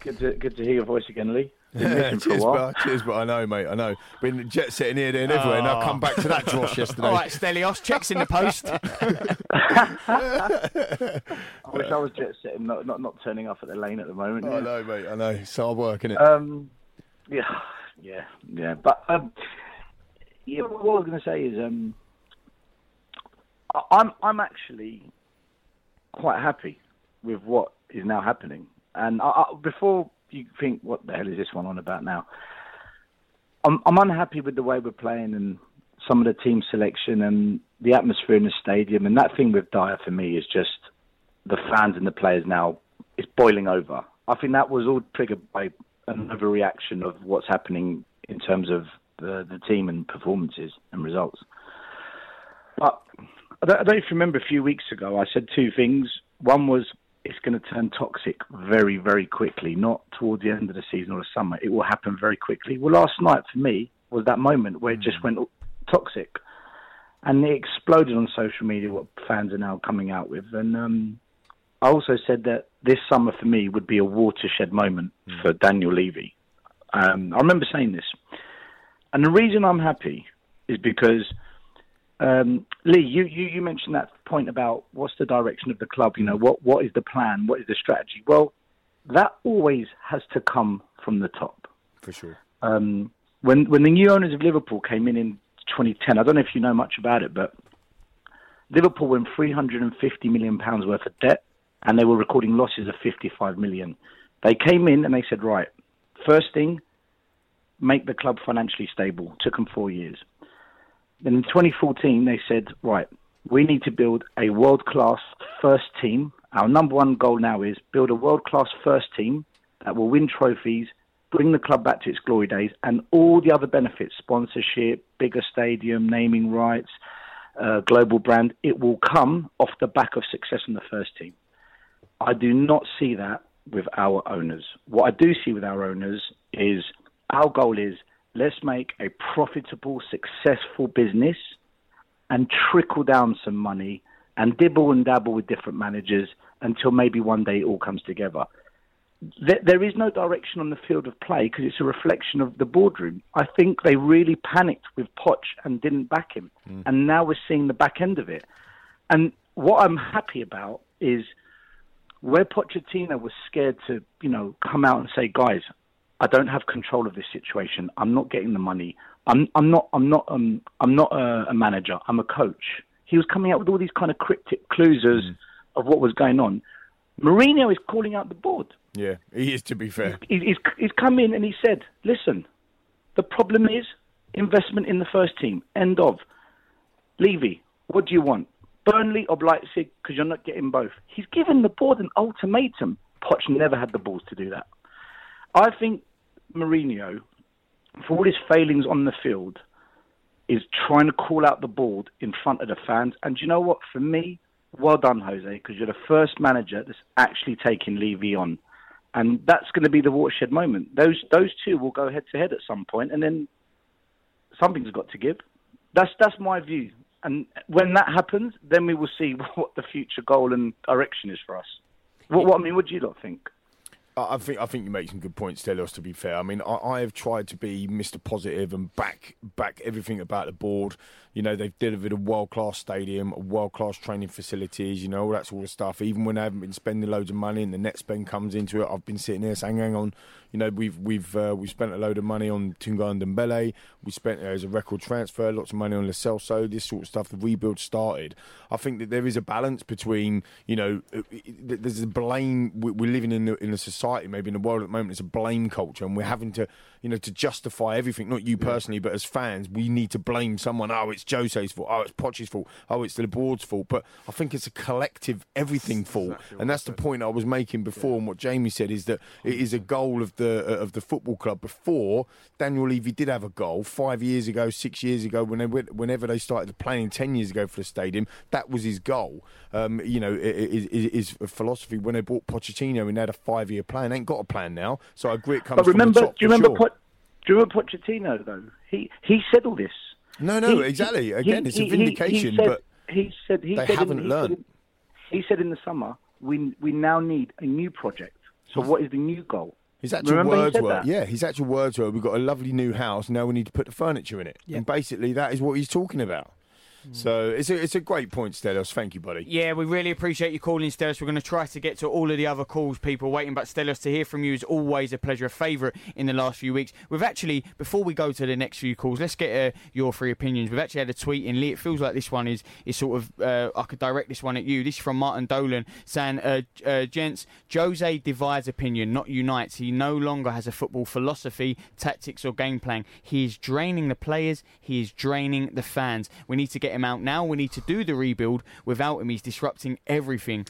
S10: Good to good to hear your voice again, Lee. *laughs*
S2: Yeah,
S10: missing for a
S2: cheers,
S10: while.
S2: but, cheers, but I know, mate. I know. Been jet setting here, there, and everywhere. Now come back to that dross yesterday.
S1: All right, Stelios, checks in the post. *laughs*
S10: I wish I was jet setting, not, not not turning off at the lane at the moment.
S2: I
S10: yeah.
S2: know, mate. I know. It's hard work, is it?
S10: Um, yeah, yeah, yeah. But um, yeah, what I was going to say is, um, I'm I'm actually quite happy with what is now happening. And I, I, before you think, what the hell is this one on about now? I'm I'm unhappy with the way we're playing and some of the team selection and the atmosphere in the stadium. And that thing with Dier for me is just the fans and the players now is boiling over. I think that was all triggered by an overreaction of what's happening in terms of the, the team and performances and results. But I don't, I don't know if you remember a few weeks ago, I said two things. One was it's going to turn toxic very, very quickly, not towards the end of the season or the summer. It will happen very quickly. Well, last night for me was that moment where it just went toxic. And it exploded on social media, what fans are now coming out with. And um, I also said that this summer for me would be a watershed moment for Daniel Levy. Um, I remember saying this. And the reason I'm happy is because um, Lee, you, you, you mentioned that point about what's the direction of the club. You know, what what is the plan? What is the strategy? Well, that always has to come from the top.
S2: For sure.
S10: Um, when when the new owners of Liverpool came in in 2010, I don't know if you know much about it, but Liverpool were in 350 million pounds worth of debt, and they were recording losses of 55 million. They came in and they said, right, first thing, make the club financially stable. Took them four years. Then in 2014, they said, right, We need to build a world class first team. Our number one goal now is build a world class first team that will win trophies, bring the club back to its glory days, and all the other benefits sponsorship, bigger stadium, naming rights, uh, global brand it will come off the back of success in the first team. I do not see that with our owners. What I do see with our owners is our goal is let's make a profitable, successful business and trickle down some money and dibble and dabble with different managers until maybe one day it all comes together. There, there is no direction on the field of play because it's a reflection of the boardroom. I think they really panicked with Poch and didn't back him, mm. and now we're seeing the back end of it. And what I'm happy about is where Pochettino was scared to, you know, come out and say, guys, I don't have control of this situation. I'm not getting the money. I'm, I'm not, I'm not, um, I'm not a, a, manager. I'm a coach. He was coming out with all these kind of cryptic clues mm. of what was going on. Mourinho is calling out the board.
S2: Yeah, he is. To be fair,
S10: he's, he's, he's come in and he said, "Listen, the problem is investment in the first team. End of. Levy, what do you want? Burnley or Leipzig because you're not getting both. He's given the board an ultimatum. Poch never had the balls to do that. I think Mourinho, for all his failings on the field, is trying to call out the board in front of the fans. And you know what? For me, well done, Jose, because you're the first manager that's actually taking Levy on. And that's going to be the watershed moment. Those those two will go head to head at some point, and then something's got to give. That's that's my view. And when that happens, then we will see *laughs* what the future goal and direction is for us. What, what I mean, what do you lot think?
S2: I think I think you make some good points, Stelios. To be fair, I mean, I, I, have tried to be Mr. Positive and back back everything about the board. You know, they've delivered a world class stadium, world class training facilities. You know, all that sort of stuff. Even when they haven't been spending loads of money and the net spend comes into it, I've been sitting there saying, "Hang on, you know, we've we've uh, we've spent a load of money on Tanguy Ndombele. We spent uh, as a record transfer, lots of money on Lo Celso. This sort of stuff. The rebuild started. I think that there is a balance between, you know, uh, there's a blame. We're living in the, in a society, maybe in the world at the moment, it's a blame culture, and we're having to you know, to justify everything, not you personally, but as fans, we need to blame someone. Oh, it's Jose's fault. Oh, it's Poch's fault. Oh, it's the board's fault. But I think it's a collective everything fault, exactly and that's the point I was making before. Yeah. And what Jamie said is that it is a goal of the uh, of the football club. Before Daniel Levy did have a goal five years ago, six years ago, when they, whenever they started playing ten years ago for the stadium, that was his goal. Um, you know, his, philosophy when they bought Pochettino and they had a five year plan. They ain't got a plan now, so I agree it comes.
S10: But remember,
S2: do
S10: you remember?
S2: Sure.
S10: Do you remember Pochettino though? He he said all this.
S2: No, no, he, exactly. Again, he, it's a vindication,
S10: he, said,
S2: but
S10: he said he
S2: they
S10: said
S2: haven't
S10: in,
S2: learned.
S10: He said, he said in the summer, we we now need a new project. So what is the new goal?
S2: His actual
S10: Remember
S2: words were, yeah, his actual words were, we've got a lovely new house, now we need to put the furniture in it. Yeah. And basically, that is what he's talking about. So it's a, it's a great point, Stelios. Thank you, buddy.
S1: Yeah, we really appreciate you calling, Stelios. We're going to try to get to all of the other calls people waiting, but Stelios, to hear from you is always a pleasure, a favourite in the last few weeks. We've actually, before we go to the next few calls, let's get uh, your three opinions. We've actually had a tweet in Lee. It feels like this one is, is sort of, uh, I could direct this one at you. This is from Martin Dolan saying, uh, uh, Gents, Jose divides opinion, not unites. He no longer has a football philosophy, tactics, or game plan. He is draining the players, he is draining the fans. We need to get him out now. We need to do the rebuild without him. He's disrupting everything.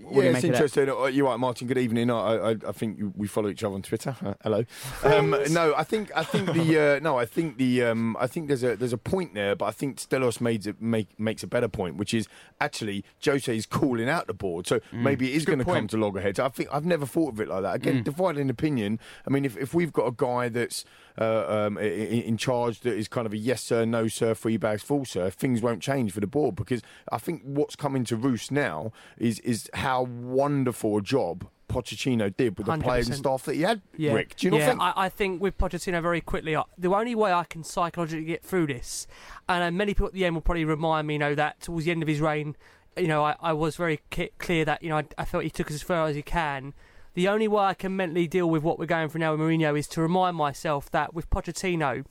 S2: What yeah, it's interesting. Uh, you're right, Martin. Good evening. I, I, I think we follow each other on Twitter. Uh, hello. Um, no, I think I think the uh, no, I think the um, I think there's a there's a point there, but I think Stelios made it make makes a better point, which is actually Jose is calling out the board, so mm. maybe it is going to come to loggerheads. I think I've never thought of it like that. Again, mm. dividing opinion. I mean, if if we've got a guy that's uh, um, in, in, charge that is kind of a yes sir, no sir, free bags, full sir, things won't change for the board because I think what's coming to roost now is is how wonderful a job Pochettino did with the 100%. players and staff that he had.
S3: Yeah.
S2: Rick, do you not
S3: yeah,
S2: think?
S3: I, I, think with Pochettino very quickly, uh, the only way I can psychologically get through this, and uh, many people at the end will probably remind me, you know, that towards the end of his reign, you know, I, I was very clear that you know I, I felt he took us as far as he can. The only way I can mentally deal with what we're going through now with Mourinho is to remind myself that with Pochettino,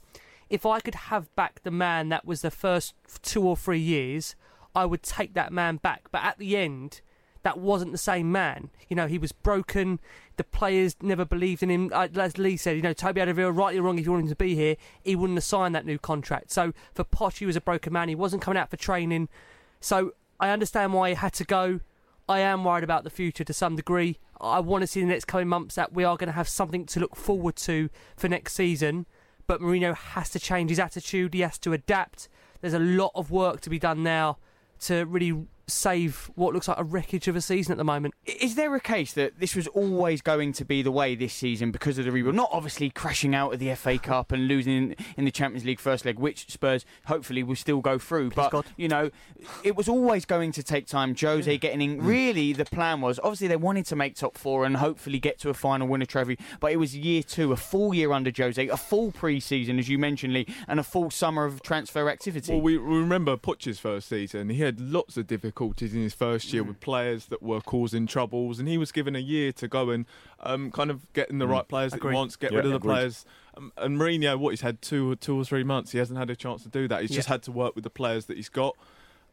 S3: if I could have back the man that was the first two or three years, I would take that man back. But at the end, that wasn't the same man. You know, he was broken. The players never believed in him. As Lee said, you know, Toby Alderweireld, rightly or wrong, if you wanted him to be here, he wouldn't have signed that new contract. So for Poch, he was a broken man. He wasn't coming out for training So I understand why he had to go. I am worried about the future to some degree. I want to see in the next coming months that we are going to have something to look forward to for next season. But Mourinho has to change his attitude. He has to adapt. There's a lot of work to be done now to really save what looks like a wreckage of a season at the moment.
S1: Is there a case that this was always going to be the way this season because of the rebuild? Not obviously crashing out of the FA Cup and losing in the Champions League first leg, which Spurs hopefully will still go through. but
S3: God.
S1: you know, it was always going to take time. Jose getting in. Mm. Really, the plan was obviously they wanted to make top four and hopefully get to a final, win a trophy. But it was year two, a full year under Jose, a full pre-season, as you mentioned, Lee, and a full summer of transfer activity.
S4: Well, we we remember Poch's first season. He had lots of difficulties in his first
S1: Mm.
S4: year with players that were causing troubles, and he was given a year to go and um, kind of get in the right players that
S3: Agreed.
S4: he wants, get
S2: Yeah,
S4: rid of the
S2: agreed.
S4: players. Um, and Mourinho, what he's had two, two or three months, he hasn't had a chance to do that. He's just had to work with the players that he's got.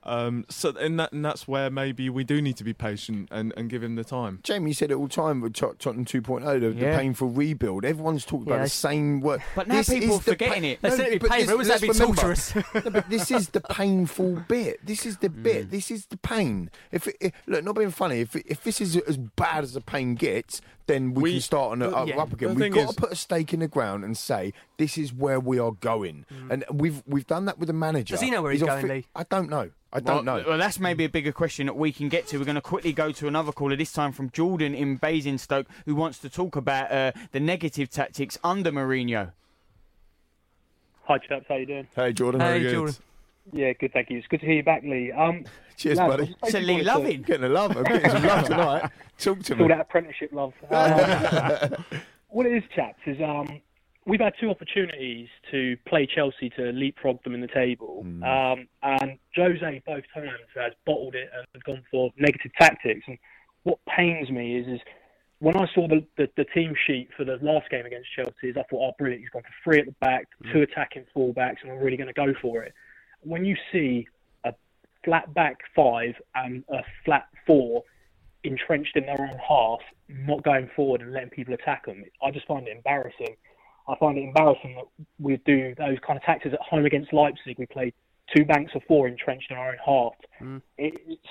S4: Um, so, and, that, and that's where maybe we do need to be patient and, and give him the time.
S2: Jamie said it all the time with Tot- Tottenham 2.0, the, the painful rebuild. Everyone's talking
S3: Yeah,
S2: about the same word.
S1: But now
S2: This
S1: people are
S2: the
S1: forgetting it.
S3: They said it'd be
S2: but
S3: painful, it was that'd be
S2: remember-
S3: torturous. *laughs*
S2: no, but this is the painful bit. This is the
S1: Mm.
S2: bit. This is the pain. If, it, if look, not being funny, if if this is as bad as the pain gets, then we,
S4: We-
S2: can start on it
S4: the-
S2: up,
S3: yeah.
S2: up again.
S4: The
S2: We've got
S4: is-
S2: to put a stake in the ground and say this is where we are going. And we've we've done that with the manager.
S3: Does he know where he's
S2: on
S3: going,
S2: fi-
S3: Lee?
S2: I don't know. I don't
S1: well,
S2: know.
S1: Well, that's maybe a bigger question that we can get to. We're going to quickly go to another caller, this time from Jordan in Basingstoke, who wants to talk about uh, the negative tactics under Mourinho.
S11: Hi chaps, how you doing?
S2: Hey Jordan,
S3: Hey,
S2: how are you?
S3: Jordan.
S11: Yeah, good, thank you. It's good to hear you back, Lee. Um, *laughs*
S2: Cheers,
S11: lads,
S2: buddy.
S11: just
S1: It's a Lee
S11: wanted to-
S1: Loving.
S2: Getting a love. I'm getting some love tonight. *laughs* Talk to
S11: It's all that apprenticeship love. Um, *laughs* what it is, chaps, is um, we've had two opportunities to play Chelsea to leapfrog them in the table, um, and Jose both times has bottled it and has gone for negative tactics. And what pains me is, is when I saw the, the, the team sheet for the last game against Chelsea, is I thought, oh, brilliant, he's gone for three at the back, two attacking fullbacks, and we're really going to go for it. When you see a flat back five and a flat four entrenched in their own half, not going forward and letting people attack them, I just find it embarrassing. I find it embarrassing that we do those kind of tactics at home against Leipzig. We played two banks of four entrenched in our own half. It, it's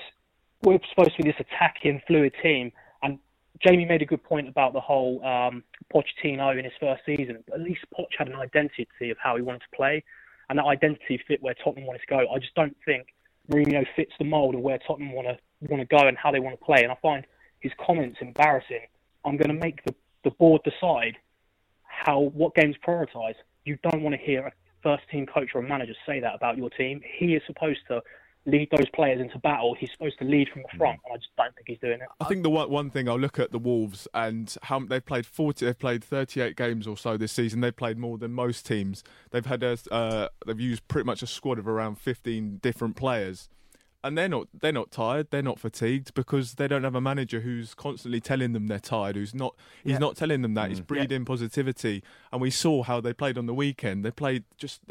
S11: we're supposed to be this attacking, fluid team, and Jamie made a good point about the whole um, Pochettino in his first season. At least Poch had an identity of how he wanted to play, and that identity fit where Tottenham wanted to go. I just don't think Mourinho fits the mould of where Tottenham want to want to go and how they want to play. And I find his comments embarrassing. I'm going to make the, the board decide how what games prioritise. You don't want to hear a first team coach or a manager say that about your team. He is supposed to lead those players into battle. He's supposed to lead from the front, and I just don't think he's doing it.
S4: I think the one, one thing I'll look at the Wolves and how they've played 40, they've played 38 games or so this season. They've played more than most teams. They've had a, uh, they've used pretty much a squad of around 15 different players. And they're not they're not tired, they're not fatigued because they don't have a manager who's constantly telling them they're tired, who's not he's
S3: Yeah.
S4: not telling them that, he's mm. breeding positivity. And we saw how they played on the weekend. They played just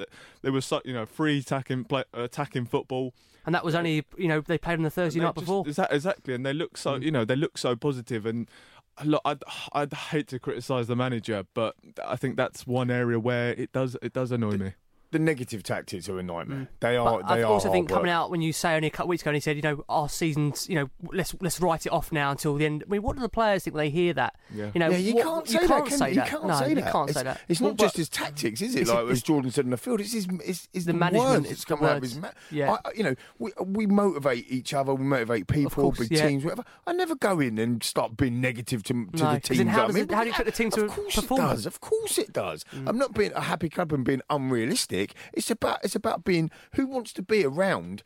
S4: they were you know, free attacking play, attacking football.
S3: And that was only, you know, they played on the Thursday night
S4: just-
S3: before.
S4: exa- exactly, and they look so mm. you know they look so positive and. Look, I'd, I'd hate to criticise the manager, but I think that's one area where it does it does annoy me.
S2: The negative tactics are a nightmare. Mm. They are.
S3: But
S2: they
S3: I
S2: are
S3: also think
S2: hard
S3: coming
S2: work.
S3: out when you say only a couple of weeks ago, and he said, you know, our season's, you know, let's let's write it off now until the end. I mean, what do the players think when they hear that?
S4: Yeah.
S3: You know,
S2: yeah, you
S3: what-
S2: can't
S3: you
S2: say
S3: can't
S2: that. Can
S3: say
S2: you?
S3: that.
S2: You can't
S3: no,
S2: say
S3: you
S2: that.
S3: can't
S2: it's,
S3: say that.
S2: It's not
S3: but-
S2: just his tactics, is it?
S3: It's-
S2: Like as Jordan said in the field, it's his, it's, it's
S3: The
S2: the,
S3: management,
S2: words
S3: it's
S2: that's
S3: the
S2: coming out of his
S3: words.
S2: mouth.
S3: Yeah.
S2: I, you know, we we motivate each other, we motivate people,
S3: course,
S2: big
S3: yeah.
S2: teams, whatever. I never go in and start being negative to, to
S3: No,
S2: the
S3: 'cause
S2: teams.
S3: how
S2: I'm
S3: does it- how do you put the team to
S2: Of course it does. Of course it does. Mm. I'm not being a happy club and being unrealistic. It's about it's about being who wants to be around.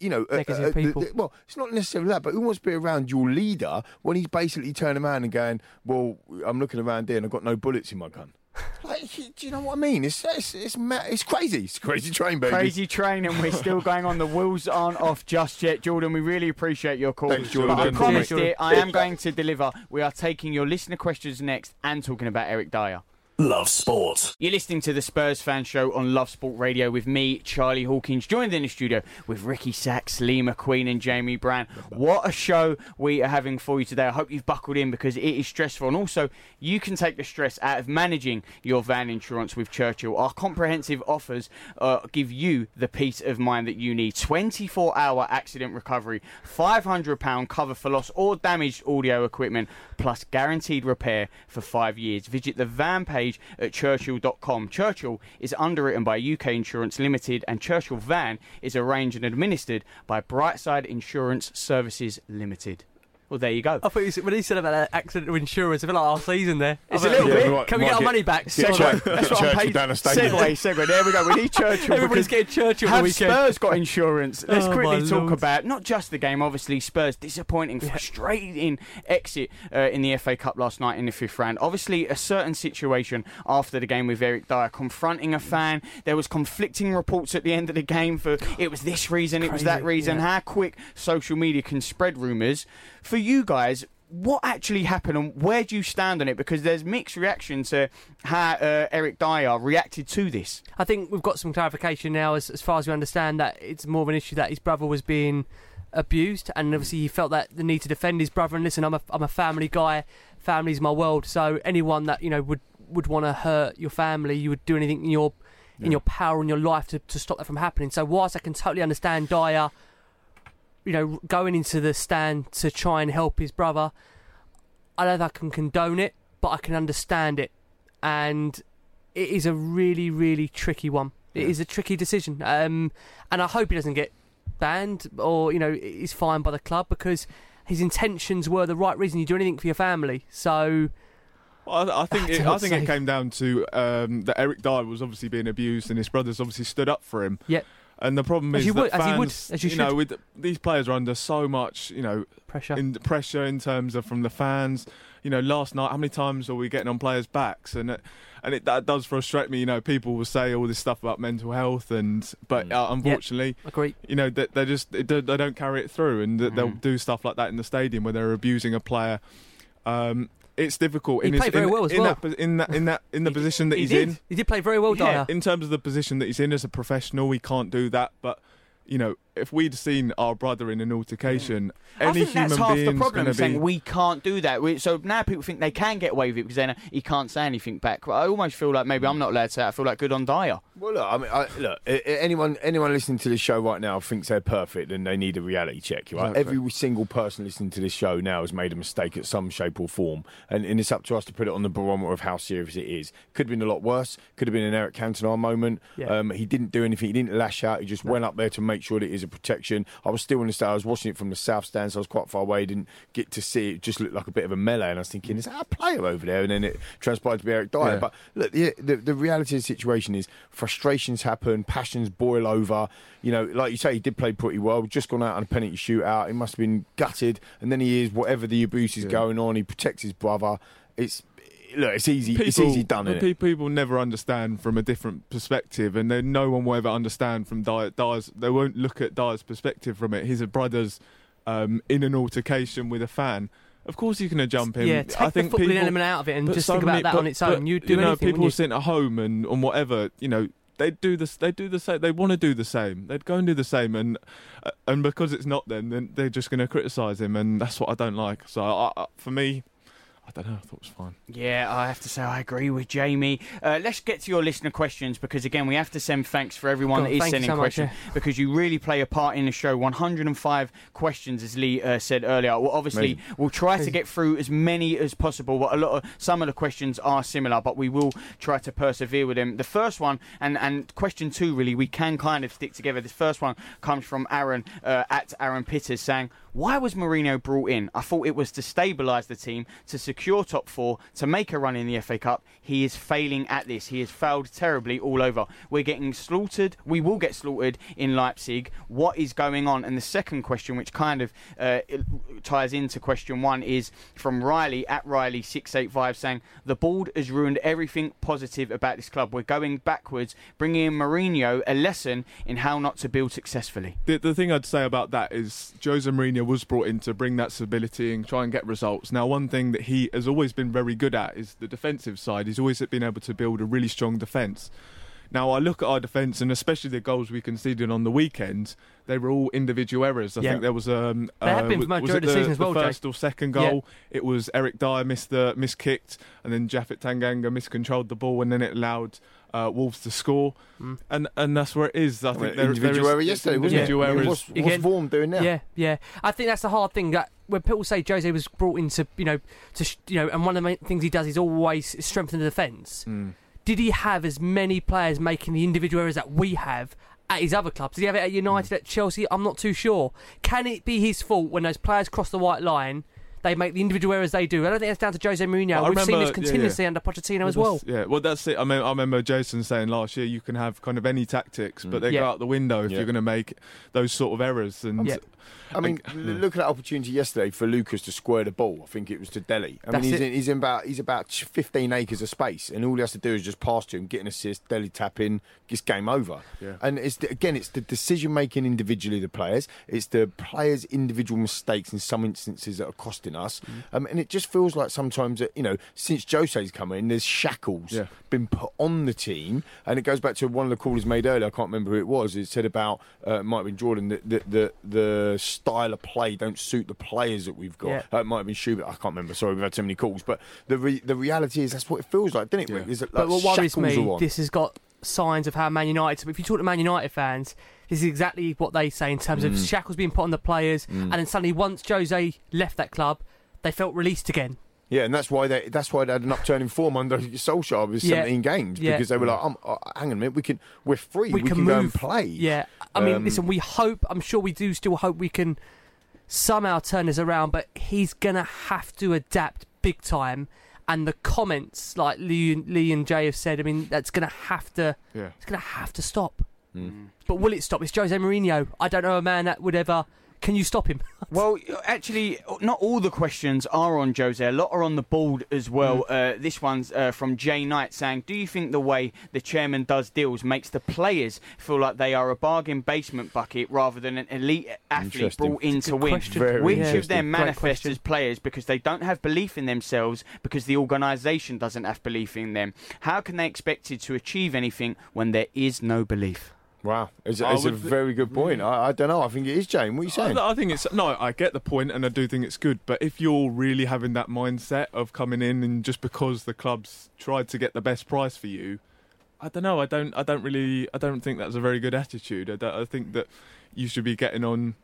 S2: You know, uh,
S3: Negative
S2: uh,
S3: people.
S2: the- well, it's not necessarily that, but who wants to be around your leader when he's basically turning around and going, "Well, I'm looking around here and I've got no bullets in my gun." *laughs* Like, do you know what I mean? It's it's it's, it's crazy. It's a crazy train, baby.
S1: Crazy train, and we're still *laughs* going on. The wheels aren't off just yet, Jordan. We really appreciate your call.
S2: Thanks, Jordan.
S1: I promised it. I am going to deliver. We are taking your listener questions next and talking about Eric Dier.
S7: Love Sport.
S1: You're listening to the Spurs Fan Show on Love Sport Radio with me, Charlie Hawkins, joined in the studio with Ricky Sachs, Lee McQueen, and Jamie Brown. What a show we are having for you today. I hope you've buckled in because it is stressful. And also, you can take the stress out of managing your van insurance with Churchill. Our comprehensive offers uh, give you the peace of mind that you need 24 hour accident recovery, £500 cover for loss or damaged audio equipment, plus guaranteed repair for five years. Visit the van page at churchill.com. Churchill is underwritten by UK Insurance Limited, and Churchill Van is arranged and administered by Brightside Insurance Services Limited. Well, there you go.
S3: I thought you said, when he said about that accidental insurance, I feel like our season there.
S1: It's
S3: I
S1: a
S3: thought,
S1: little
S3: yeah,
S1: bit.
S3: Can we get our
S2: get-
S3: money back?
S2: get
S3: Sorry.
S2: Church-
S1: That's
S2: get
S1: what I'm
S2: Churchill
S1: paid.
S2: down the stadium.
S1: Segway, segway. There we go. We need Churchill.
S3: Everybody's getting Churchill on
S1: Have
S3: the weekend.
S1: Spurs got *laughs* insurance? Let's
S3: Oh,
S1: quickly talk
S3: Lord.
S1: about not just the game. Obviously, Spurs disappointing, frustrating exit uh, in the FA Cup last night in the fifth round. Obviously, a certain situation after the game with Eric Dier confronting a fan. There was conflicting reports at the end of the game for it was this reason, it was that reason.
S3: yeah.
S1: How quick social media can spread rumours. For you guys, what actually happened and where do you stand on it? Because there's mixed reaction to how uh, Eric Dier reacted to this.
S3: I think we've got some clarification now, as, as far as we understand, that it's more of an issue that his brother was being abused, and obviously he felt that the need to defend his brother. And listen, I'm a I'm a family guy. Family's my world. So anyone that you know would would want to hurt your family, you would do anything in your in your power in your life to, to stop that from happening. So whilst I can totally understand Dier, you know, going into the stand to try and help his brother, I don't think I can condone it, but I can understand it, and it is a really, really tricky one. It is a tricky decision, um, and I hope he doesn't get banned or you know is fined by the club because his intentions were the right reason. You do anything for your family, so
S4: Well, I, I think it, I think it came down to um, that Eric Dier was obviously being abused, and his brothers obviously stood up for him.
S3: Yep.
S4: And the problem
S3: As
S4: is
S3: you
S4: that
S3: would- as you would,
S4: fans,
S3: as you
S4: know, with these players are under so much, you know,
S3: pressure.
S4: in pressure in terms of from the fans. You know, last night, how many times are we getting on players' backs? And it, and it that does frustrate me. You know, people will say all this stuff about mental health, and but uh, unfortunately,
S3: agree.
S4: you know, they, they just they don't they don't carry it through, and they- they'll
S1: Mm.
S4: do stuff like that in the stadium where they're abusing a player. Um, it's difficult.
S3: He
S4: in his-
S3: played very
S4: in,
S3: well as
S4: in
S3: well.
S4: That, in that in that in the position that
S3: he
S4: he's
S3: did.
S4: in.
S3: He did play very well,
S4: Yeah,
S3: Dier.
S4: in terms of the position that he's in as a professional, he can't do that. But you know, if we'd seen our brother in an altercation,
S1: I
S4: any
S1: think
S4: human
S1: that's half the problem. Saying
S4: be.
S1: we can't do that. We, so now people think they can get away with it because then he can't say anything back. But I almost feel like maybe I'm not allowed to say. That. I feel like good on Dier.
S2: Well, look, I mean, I, look. i- i- Anyone, anyone listening to this show right now thinks they're perfect and they need a reality check. Right?
S4: Exactly.
S2: Every single person listening to this show now has made a mistake at some shape or form, and, and it's up to us to put it on the barometer of how serious it is. Could have been a lot worse. Could have been an Eric Cantona moment.
S3: Yeah.
S2: Um, he didn't do anything. He didn't lash out. He just went up there to make sure that it a protection. I was still in the stand. I was watching it from the south stand, so I was quite far away. Didn't get to see it. Just looked like a bit of a melee, and I was thinking, is that a player over there? And then it transpired to be Eric Dier.
S4: Yeah.
S2: But look, the, the, the reality of the situation is frustrations happen, passions boil over. You know, like you say, he did play pretty well. Just gone out on a penalty shootout. He must have been gutted. And then he is whatever the abuse is
S4: Yeah.
S2: going on. He protects his brother. It's look, it's easy. it's easy done.
S4: but
S2: innit?
S4: pe- People never understand from a different perspective, and then no one will ever understand from Dier, Dier's. They won't look at Dier's perspective from it. His brother's um, in an altercation with a fan. Of course, he's going to jump in.
S3: Yeah, take
S4: I think
S3: the footballing
S4: people,
S3: element out of it and just
S4: so
S3: think about
S4: many-
S3: that
S4: but-
S3: on its
S4: but,
S3: own. You'd do
S4: you know,
S3: anything,
S4: people
S3: wouldn't you?
S4: sitting at home and and whatever. You know, they do this. They do the same. They want to do the same. They'd go and do the same, and uh, and because it's not them, then they're just going to criticise him, and that's what I don't like. So I, I, for me, I don't know. I thought it was fine.
S1: Yeah, I have to say I agree with Jamie. Uh, let's get to your listener questions because again we have to send thanks for everyone
S3: God,
S1: that is sending
S3: so much,
S1: questions because you really play a part in the show. 105 questions, as Lee uh, said earlier. Well, obviously
S2: Amazing.
S1: we'll try to get through as many as possible. But a lot of some of the questions are similar, but we will try to persevere with them. The first one and and question two really we can kind of stick together. This first one comes from Aaron uh, at Aaron Pitters saying, "Why was Mourinho brought in? I thought it was to stabilise the team, to secure top four, to make a run in the FA Cup. He is failing at this. He has failed terribly all over. We're getting slaughtered. We will get slaughtered in Leipzig. What is going on?" And the second question, which kind of uh, ties into question one, is from Riley at Riley six eight five saying, "The board has ruined everything positive about this club. We're going backwards. Bringing in Mourinho a lesson in how not to build successfully."
S4: The, the thing I'd say about that is Jose Mourinho was brought in to bring that stability and try and get results. Now, one thing that he he has always been very good at is the defensive side. He's always been able to build a really strong defence. Now I look at our defence, and especially the goals we conceded on the weekend, they were all individual errors. I
S3: Yeah.
S4: think there was um,
S3: They have been
S4: uh,
S3: for most
S4: was
S3: of
S4: it
S3: the season as well,
S4: the
S3: Jay.
S4: first or second
S3: Yeah.
S4: goal. It was Eric Dier missed the miskicked, and then Japhet Tanganga miscontrolled the ball, and then it allowed uh, Wolves to score,
S3: Mm.
S4: and and that's where it is. I think there,
S2: individual
S4: there is
S2: error yesterday, wasn't it?
S4: individual
S2: I
S4: errors.
S2: what's- what's Vaughan doing now?
S3: Yeah, yeah. I think that's the hard thing. That when people say Jose was brought into, you know, to sh- you know, and one of the main things he does is always strengthen the defence.
S4: Mm.
S3: Did he have as many players making the individual errors that we have? At his other clubs, did he have it at United,
S4: Mm.
S3: at Chelsea? I'm not too sure. Can it be his fault when those players cross the white line? They make the individual errors they do. I don't think that's down to Jose Mourinho.
S4: I
S3: We've seen this continuously
S4: yeah.
S3: under Pochettino as
S4: Well,
S3: well.
S4: Yeah, well, that's it. I mean, I remember Jason saying last year you can have kind of any tactics, but mm. they
S3: Yeah.
S4: go out the window if
S2: Yeah.
S4: you're going to make those sort of errors. And
S3: Yeah.
S2: I mean, l- hmm. look at that opportunity yesterday for Lucas to square the ball. I think it was to Dele. I
S3: That's
S2: mean, he's in, he's in about he's about 15 acres of space, and all he has to do is just pass to him, get an assist, Dele tap in, it's game over.
S4: Yeah.
S2: And it's the, again, it's the decision making individually of the players. It's the players' individual mistakes in some instances that are costing us.
S4: Mm-hmm.
S2: Um, and it just feels like sometimes that you know, since Jose's come in, there's shackles
S4: Yeah.
S2: been put on the team, and it goes back to one of the callers made earlier. I can't remember who it was. It said about uh, it might have been Jordan that the, the the style of play don't suit the players that we've got.
S3: Yeah.
S2: Uh, it might have been Schubert. I can't remember. Sorry, we've had so many calls, but the re- the reality is that's what it feels like, doesn't it? Rick? Is that,
S3: But what worries me, this has got signs of how Man United. If you talk to Man United fans, this is exactly what they say in terms of
S2: Mm.
S3: shackles being put on the players, and then suddenly once Jose left that club, they felt released again.
S2: Yeah, and that's why they that's why they had an upturn in form under Solskjaer with
S3: Yeah.
S2: 17 games
S3: Yeah.
S2: because they were like, um, uh, hang on a minute, we can we're free, we,
S3: We can
S2: can, go and
S3: move.
S2: play.
S3: Yeah, I mean,
S2: Um,
S3: listen, we hope. I'm sure we do still hope we can somehow turn this around, but he's gonna have to adapt big time. And the comments like Lee, Lee and Jay have said, I mean, that's gonna have to.
S4: Yeah.
S3: It's gonna have to stop.
S2: Mm.
S3: But will it stop? It's Jose Mourinho. I don't know a man that would ever. Can you stop him? *laughs*
S1: Well, actually, not all the questions are on Jose. A lot are on the board as well. Uh, this one's uh, from Jay Knight saying, "Do you think the way the chairman does deals makes the players feel like they are a bargain basement bucket rather than an elite athlete brought in to win?
S3: question.
S2: Very
S1: Which of them
S3: Great
S1: manifest as players because they don't have belief in themselves because the organisation doesn't have belief in them? How can they expected to achieve anything when there is no belief?"
S2: Wow, it's, it's a very good point. Mm. I, I don't know. I think it is, Jane. What are you saying?
S4: I, I think it's no. I get the point, and I do think it's good. But if you're really having that mindset of coming in and just because the clubs tried to get the best price for you, I don't know. I don't. I don't really. I don't think that's a very good attitude. I, don't- I think that you should be getting on.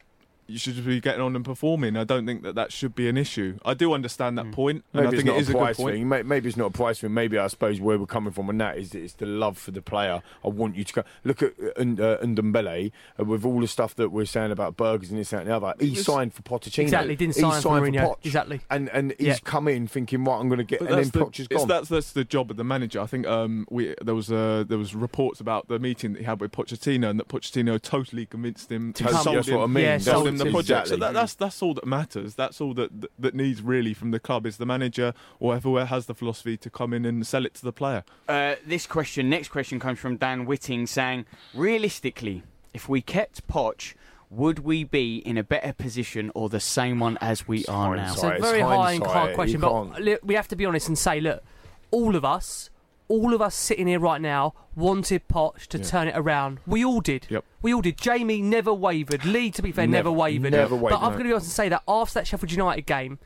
S4: You should just be getting on and performing. I don't think that that should be an issue. I do understand that point, and
S2: Maybe
S4: I
S2: it's
S4: think
S2: not
S4: it is
S2: a
S4: a good
S2: price
S4: point.
S2: thing. Maybe it's not a price thing. Maybe I suppose where we're coming from on that is that it's the love for the player. I want you to go look at uh, Und- uh, Ndombele uh, with all the stuff that we're saying about burgers and this that, and the other. He
S4: It's-
S2: signed for Pochettino.
S3: Exactly, didn't
S2: He
S3: sign for
S2: signed
S3: Mourinho.
S2: Poch.
S3: Exactly.
S2: and and he's
S3: Yeah.
S2: come in thinking, right, I'm going to get,
S4: But
S2: and then
S4: that's the,
S2: Poch is gone.
S4: that's that's the job of the manager. I think um, we there was uh, there was reports about the meeting that he had with Pochettino, and that Pochettino totally convinced him,
S2: Totally,
S4: sold
S2: that's
S4: him,
S2: what I mean.
S3: Yeah,
S2: That's
S4: sold him the project. So that, that's that's all that matters. That's all that that needs really from the club is the manager or whoever has the philosophy to come in and sell it to the player.
S1: Uh, this question, next question comes from Dan Whitting saying, realistically, if we kept Poch, would we be in a better position or the same one as we are now?
S3: It's a very high and hard question, but we have to be honest and say, look, all of us, all of us sitting here right now wanted Poch to
S4: Yeah.
S3: turn it around. We all did.
S4: Yep.
S3: We all did. Jamie never wavered. Lee, to be fair, never,
S2: Never-
S3: wavered.
S2: never
S3: But
S2: wavered,
S3: I'm going to be honest and say that after that Sheffield United game,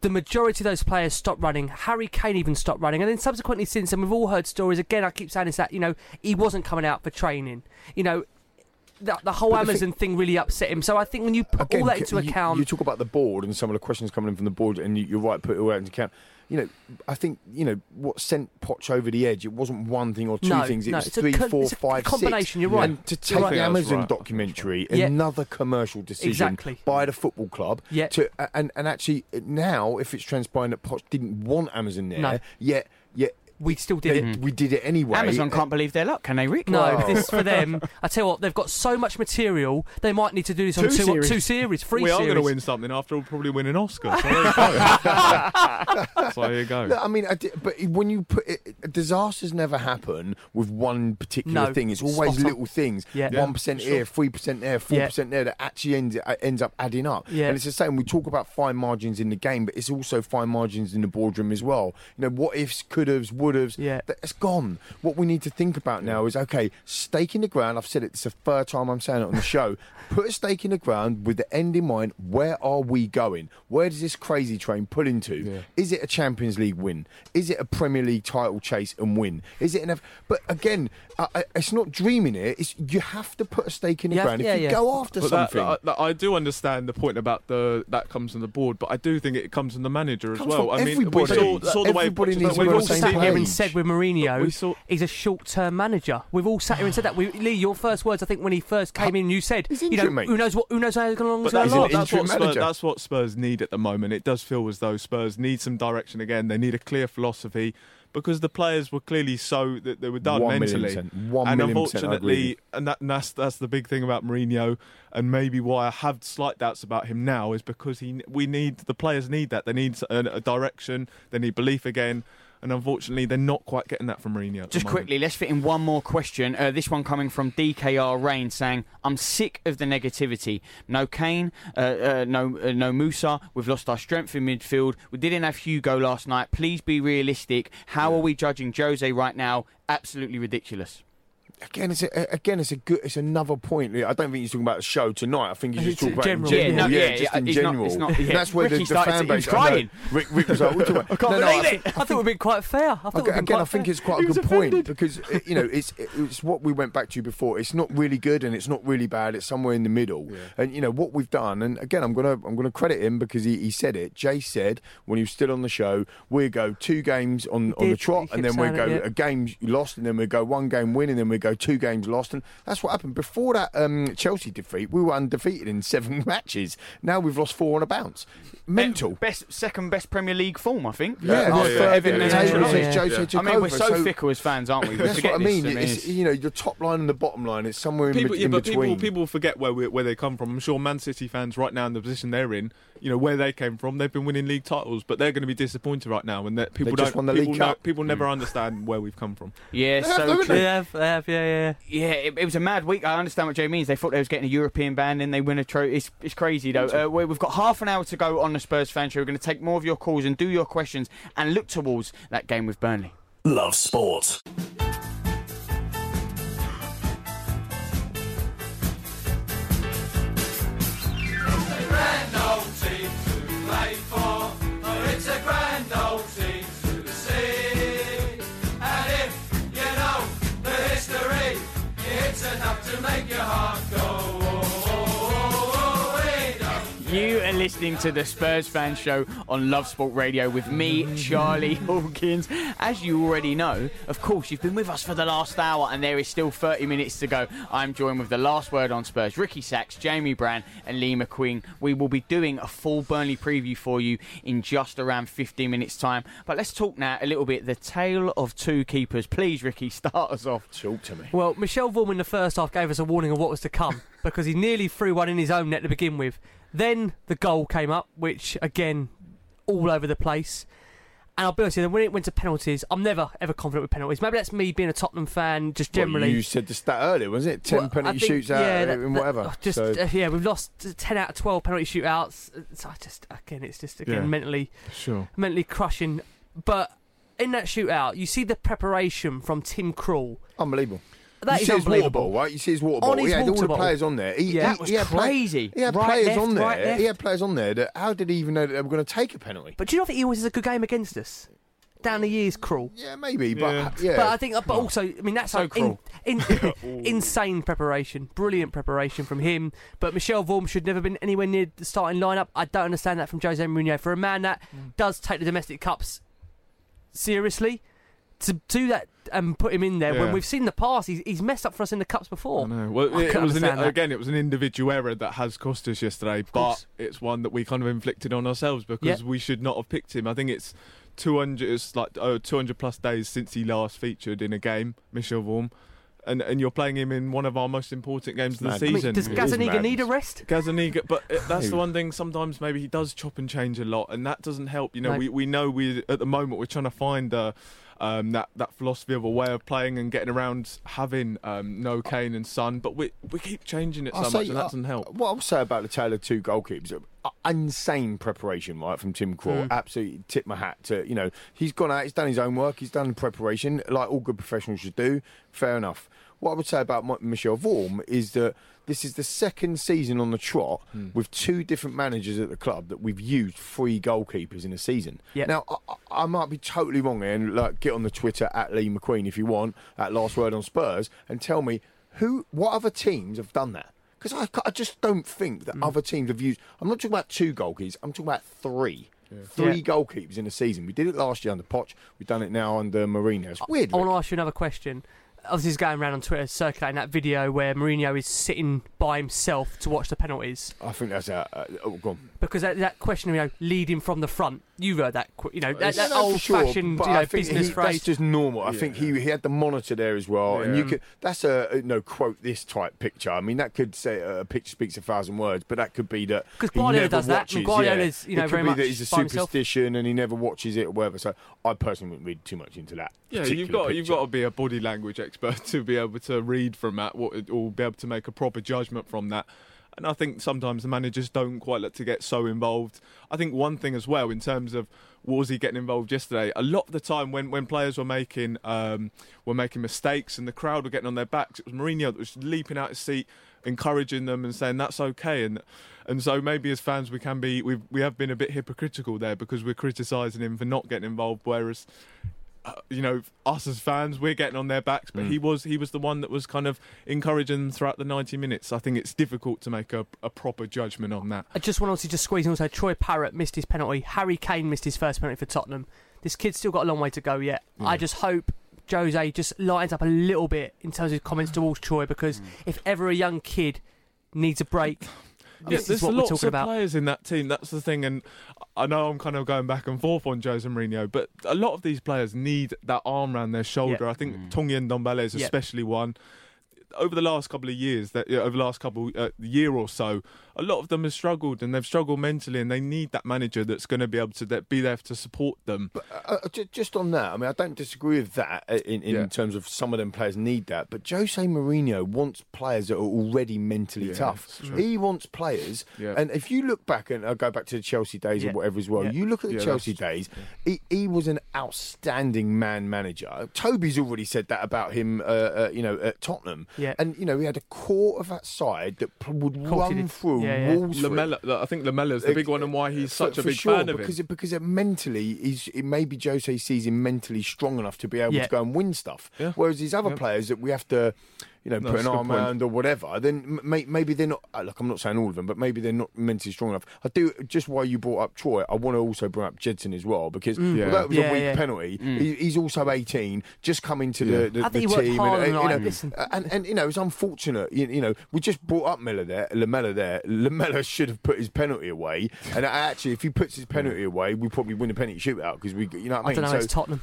S3: the majority of those players stopped running. Harry Kane even stopped running, and then subsequently since, and we've all heard stories. Again, I keep saying this that you know he wasn't coming out for training. You know. The, the whole
S2: But the
S3: Amazon thing really upset him. So I think when you put
S2: Again,
S3: all that into
S2: you,
S3: account,
S2: You talk about the board and some of the questions coming in from the board, and you, you're right, put it all into account. You know, I think you know what sent Poch over the edge. It wasn't one thing or two
S3: No,
S2: things. It
S3: no,
S2: was
S3: it's a
S2: three,
S3: co-
S2: four,
S3: it's a
S2: five,
S3: combination,
S2: six.
S3: you're right.
S2: And to take
S3: right.
S2: the Amazon
S4: right.
S2: documentary,
S3: Yeah.
S2: another commercial decision
S3: Exactly.
S2: by the football club.
S3: Yeah.
S2: To and and actually now, if it's transpiring that Poch didn't want Amazon there,
S3: No.
S2: yet yet
S3: we still did
S2: They-
S3: it.
S2: We did it anyway.
S1: Amazon can't believe their luck, can they, Rick?
S3: No,
S2: Oh.
S3: this for them. *laughs* I tell you what, they've got so much material. They might need to do this on
S4: Two
S3: two
S4: series.
S3: two series, three
S4: we are
S3: series.
S4: going to win something after all, probably win an Oscar. *laughs* So there you go. *laughs* so there you go.
S2: Look, I mean, I di- but when you put it, disasters never happen with one particular
S3: No,
S2: thing. It's always
S3: spot on.
S2: little things.
S3: Yeah.
S2: one percent
S4: Yeah,
S2: here, three percent there, four percent there that actually ends uh, ends up adding up.
S3: Yeah.
S2: And it's the same. We talk about fine margins in the game, but it's also fine margins in the boardroom as well. You know, what ifs, could haves, would haves.
S3: Yeah.
S2: That's gone. What we need to think about now is okay, stake in the ground. I've said it. It's the third time I'm saying it on the show. *laughs* Put a stake in the ground with the end in mind. Where are we going? Where does this crazy train pull into? Is it a Champions League win? Is it a Premier League title chase and win? Is it an? F- but again, uh, uh, it's not dreaming it. It's you have to put a stake in the
S3: Yeah,
S2: ground.
S3: yeah,
S2: if you
S3: yeah.
S2: go after
S4: But
S2: something,
S4: that- that- I do understand the point about the that comes from the board, but I do think it comes from the manager as
S2: Comes
S4: well.
S2: from
S4: I mean, we
S2: everybody.
S4: saw, saw the way
S2: Everybody needs to
S4: we've
S2: be on the same
S3: sat here and said with Mourinho,
S4: saw-
S3: he's a short-term manager. We've all sat here and said that. We, *sighs* Lee, your first words, I think, when he first came in, you said, you know,
S2: mate.
S3: who knows what, who knows how long
S4: But
S3: it's going
S4: that's,
S3: to
S4: what,
S3: last.
S4: that's, what
S2: interim
S4: Spurs,
S2: manager.
S4: that's what Spurs need at the moment. It does feel as though Spurs need some direction again. They need a clear philosophy because the players were clearly so that they were done
S2: One million
S4: mentally.
S2: percent. One
S4: and
S2: million percent, I agree with
S4: unfortunately, and, that, and that's that's the big thing about Mourinho, and maybe why I have slight doubts about him now is because he we need the players need that. They need a, a direction. They need belief again. And unfortunately, they're not quite getting that from Mourinho.
S1: Just quickly, let's fit in one more question. Uh, this one coming from DKR Rain saying, "I'm sick of the negativity. No Kane, uh, uh, no uh, no Moussa. We've lost our strength in midfield. We didn't have Hugo last night. Please be realistic. How are we judging Jose right now? Absolutely ridiculous."
S2: Again, it's a, again, it's a good, it's another point. I don't think he's talking about the show tonight. I think he's just talking about
S3: general.
S2: general.
S1: Yeah, no,
S2: yeah,
S1: yeah,
S2: just in
S1: it's not-
S2: general.
S1: it's not- yeah.
S2: That's where the,
S1: Ricky
S2: the
S1: started
S2: fan
S1: to- he was
S2: base. I know.
S1: crying.
S2: Rick, Rick was like, "What are you talking *laughs* about?"
S1: I can't
S2: No, no,
S1: believe
S2: I
S1: it.
S2: think-
S3: I thought we've been quite fair. I thought we've
S2: Okay, again,
S3: quite
S2: I think
S3: fair.
S2: it's quite a good point because uh, you know it's it's what we went back to before. It's not really good and it's not really bad. It's somewhere in the middle. And you know what we've done. And again, I'm gonna I'm gonna credit him because he, he said it. Jay said when he was still on the show, we go two games on, on the trot, and then we go a game lost, and then we go one game win, and then we go two games lost, and that's what happened before that um, Chelsea defeat. We were undefeated in *laughs* seven matches. Now we've lost four on a bounce. Mental.
S1: Best second best Premier League form, I think.
S2: Yeah,
S1: After
S2: well,
S4: yeah,
S2: third
S1: Everton
S2: in the
S1: and
S2: table
S1: Ancelotti.
S2: since Jose took
S1: I mean, we're
S2: over,
S1: so, fickle as fans, aren't we? *laughs* We
S2: That's what I mean.
S1: This.
S2: It's, you know, your top line and the bottom line is somewhere in,
S4: people,
S2: be-
S4: yeah,
S2: in
S4: but
S2: between.
S4: people people forget where we, where they come from. I'm sure Man City fans right now in the position they're in, you know where they came from. They've been winning league titles, but they're going to be disappointed right now, and that people
S2: just
S4: don't.
S2: won the
S4: people,
S2: League
S4: know-
S2: Cup.
S4: people never understand where we've come from.
S1: yeah,
S2: They
S1: so
S2: haven't
S1: true.
S2: they?
S3: They have, they have, yeah, yeah.
S1: Yeah, it, it was a mad week. I understand what Joe means. They thought they was getting a European ban, and they win a trophy. It's, it's crazy though. Uh, we- we've got half an hour to go on the Spurs fan show. We're going to take more of your calls and do your questions and look towards that game with Burnley.
S7: Love sport.
S1: You are listening to the Spurs fan show on Love Sport Radio with me, Charlie *laughs* Hawkins. As you already know, of course, you've been with us for the last hour, and there is still 30 minutes to go. I'm joined with the last word on Spurs, Ricky Sachs, Jamie Brand, and Lee McQueen. We will be doing a full Burnley preview for you in just around 15 minutes' time. But let's talk now a little bit the tale of two keepers. Please, Ricky, *laughs* start us off.
S2: Talk to me.
S3: Well, Michel Vorm in the first half gave us a warning of what was to come *laughs* because he nearly threw one in his own net to begin with. Then the goal came up, which again, all over the place. And I'll be honest with you, when it went to penalties, I'm never ever confident with penalties. Maybe that's me being a Tottenham fan, just generally.
S2: Well, you said the stat earlier, wasn't it? Ten
S3: Well,
S2: penalty
S3: think-
S2: shoots out
S3: yeah, that-
S2: and
S3: that-
S2: whatever.
S3: Just
S2: So-
S3: uh, yeah, we've lost ten out of twelve penalty shootouts. So I just again, it's just again
S4: Yeah.
S3: mentally
S4: Sure.
S3: mentally crushing. But in that shootout, you see the preparation from Tim Krul.
S2: unbelievable.
S3: That
S2: you
S3: is
S2: see his water
S3: unbelievable.
S2: ball, right? You see his water
S3: On
S2: ball.
S3: his
S2: He had all the
S3: bottle.
S2: players on there. He,
S3: Yeah.
S2: he,
S3: That was
S2: he had play-
S1: crazy.
S2: he had
S3: Right,
S2: players
S3: left,
S2: on there.
S3: right, left.
S2: He had players on there that how did he even know that they were going to take a penalty?
S3: But do you not think he always has a good game against us? Down the years, Krul.
S2: Yeah, maybe, but
S4: Yeah.
S2: yeah.
S3: But I think, but also, I mean, that's
S1: So
S3: like in, in, *laughs* *laughs* insane preparation, brilliant preparation from him. But Michel Vorm should never been anywhere near the starting lineup. I don't understand that from Jose Mourinho for a man that
S2: Mm.
S3: does take the domestic cups seriously. To do that and put him in there when we've seen the past, he's, he's messed up for us in the cups before.
S4: I know. Well,
S3: I
S4: it,
S3: can't
S4: was an, again, it was an individual error that has cost us yesterday, but it's one that we kind of inflicted on ourselves because
S3: Yeah.
S4: we should not have picked him. I think it's 200 it's like oh, 200 plus days since he last featured in a game, Michel Vorm. And, and you're playing him in one of our most important games of the
S3: I mean,
S4: season.
S3: does Gazaniga need a rest?
S4: Gazaniga, but uh, *sighs* that's the one thing. Sometimes maybe he does chop and change a lot, and that doesn't help. You know,
S3: No.
S4: we, we know we at the moment we're trying to find uh, um, that that philosophy of a way of playing and getting around having um, no Kane and Son, but we we keep changing it so
S2: I'll
S4: much,
S2: say-
S4: and that
S2: uh,
S4: doesn't help.
S2: What I'll say about the tale of two goalkeepers, uh, insane preparation, right, from Tim Krul.
S4: Mm.
S2: Absolutely tip my hat to, you know, he's gone out, he's done his own work, he's done the preparation, like all good professionals should do. Fair enough. What I would say about Michelle Michel Vorm is that this is the second season on the trot
S4: Hmm.
S2: with two different managers at the club that we've used three goalkeepers in a season.
S3: Yep.
S2: Now, I, I- I might be totally wrong here, and like, get on the Twitter at Lee McQueen if you want, at Last Word on Spurs, and tell me who, what other teams have done that? Because I, I just don't think that other teams have used. I'm not talking about two goalkeepers. I'm talking about three. Three
S3: Yeah.
S2: goalkeepers in a season. We did it last year under Poch. We've done it now under Mourinho. It's weird.
S3: I want to ask you another question. Obviously, it's going around on Twitter circulating that video where Mourinho is sitting by himself to watch the penalties.
S2: I think that's a. Uh, oh, go on.
S3: Because that, that question, you know, leading from the front, you've heard that, qu- you know, that, that
S2: no, for sure,
S3: old-fashioned,
S2: but
S3: you know,
S2: I think
S3: business
S2: he-
S3: phrase.
S2: That's just normal. I think he he had the monitor there as well, and you could. That's a you know quote this type picture. I mean, that could say a picture speaks a thousand words, but that could be that
S3: 'Cause
S2: he
S3: Guardiola
S2: never
S3: does that. I mean,
S2: watches,
S3: Guardiola's,
S2: yeah.
S3: you know,
S2: it could
S3: very
S2: be that he's a
S3: by himself.
S2: superstition and he never watches it or whatever. So I personally wouldn't read too much into that.
S4: Yeah, you've
S2: particular
S4: got you've got to be a body language expert *laughs* to be able to read from that, what or be able to make a proper judgment from that. And I think sometimes the managers don't quite like to get so involved. I think one thing as well in terms of was getting involved yesterday? A lot of the time when, when players were making um, were making mistakes and the crowd were getting on their backs, it was Mourinho that was leaping out of his seat, encouraging them and saying that's okay. And and so maybe as fans we can be we we have been a bit hypocritical there because we're criticising him for not getting involved, whereas uh, you know, us as fans, we're getting on their backs, but
S2: Mm.
S4: he was he was the one that was kind of encouraging them throughout the 90 minutes. I think it's difficult to make a, a proper judgment on that.
S3: I just want to just squeeze in also Troy Parrott missed his penalty. Harry Kane missed his first penalty for Tottenham. This kid's still got a long way to go yet. I just hope Jose just lightens up a little bit in terms of his comments towards Troy because if ever a young kid needs a break,
S4: Yeah, *laughs*
S3: this
S4: there's
S3: is what we're
S4: lots
S3: talking
S4: of
S3: about.
S4: players in that team. That's the thing, and I know I'm kind of going back and forth on Jose Mourinho, but a lot of these players need that arm around their shoulder.
S3: Yeah.
S4: I think mm. Tanguy Ndombele is
S3: Yeah.
S4: especially one. Over the last couple of years, that yeah, over the last couple uh, year or so, a lot of them have struggled and they've struggled mentally, and they need that manager that's going to be able to that, be there to support them.
S2: Uh, ju- just on that, I mean, I don't disagree with that uh, in, in
S4: Yeah.
S2: terms of some of them players need that. But Jose Mourinho wants players that are already mentally
S4: Yeah,
S2: tough. He wants players,
S4: Yeah.
S2: and if you look back and I go back to the Chelsea days or whatever as well, you look at the Chelsea days. He, he was an outstanding man manager. Toby's already said that about him, uh, uh, you know, at Tottenham.
S3: Yeah.
S2: and you know we had a core of that side that would
S3: Of
S2: run
S3: did.
S2: through
S3: Yeah, yeah.
S2: walls. for him.
S4: Lamela, I think Lamela's the big one, and why he's
S2: For-
S4: such a big
S2: sure,
S4: fan of
S2: because
S4: him.
S2: It, because it mentally, he's it maybe Jose sees him mentally strong enough to be able
S3: Yeah.
S2: to go and win stuff.
S4: Yeah.
S2: Whereas these other
S4: Yeah.
S2: players that we have to, you know,
S4: No,
S2: put an
S4: that's
S2: arm
S4: point.
S2: around or whatever, then may, maybe they're not. uh, Look, I'm not saying all of them, but maybe they're not mentally strong enough. I do. Just why you brought up Troy, I want to also bring up Gedson as well because
S4: Yeah.
S2: although it was
S3: Mm. Yeah,
S2: a weak
S3: yeah.
S2: penalty, he, he's also 18, just come into
S4: Yeah.
S2: the, the,
S3: I
S2: the
S3: think he worked
S2: team, and,
S3: on
S2: uh, you know, and and you know, it's unfortunate. You, you know, we just brought up Miller there, Lamela there. Lamela *laughs* should have put his penalty away, and actually, if he puts his penalty away, we probably win the penalty shootout because we, you know what I
S3: I
S2: mean.
S3: don't know,
S2: So
S3: it's Tottenham.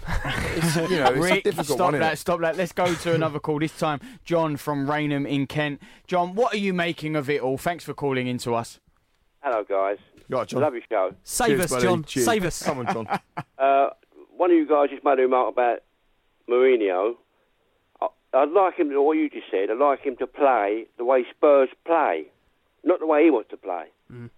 S2: it's, you know, it's
S1: Rick,
S2: difficult
S1: stop
S2: one.
S1: that, stop that. Let's go to another call. This time, John from Rainham in Kent. John, what are you making of it all? Thanks for calling in to us.
S12: Hello, guys.
S2: You all right, John?
S12: Love your show.
S3: Save
S2: Cheers,
S3: us,
S2: buddy.
S3: John.
S2: Cheers.
S3: Save us.
S2: Come on, John. *laughs*
S12: Uh, one of you guys just made a remark about Mourinho. I, I'd like him, to, what you just said, I'd like him to play the way Spurs play, not the way he wants to play.
S3: Mm.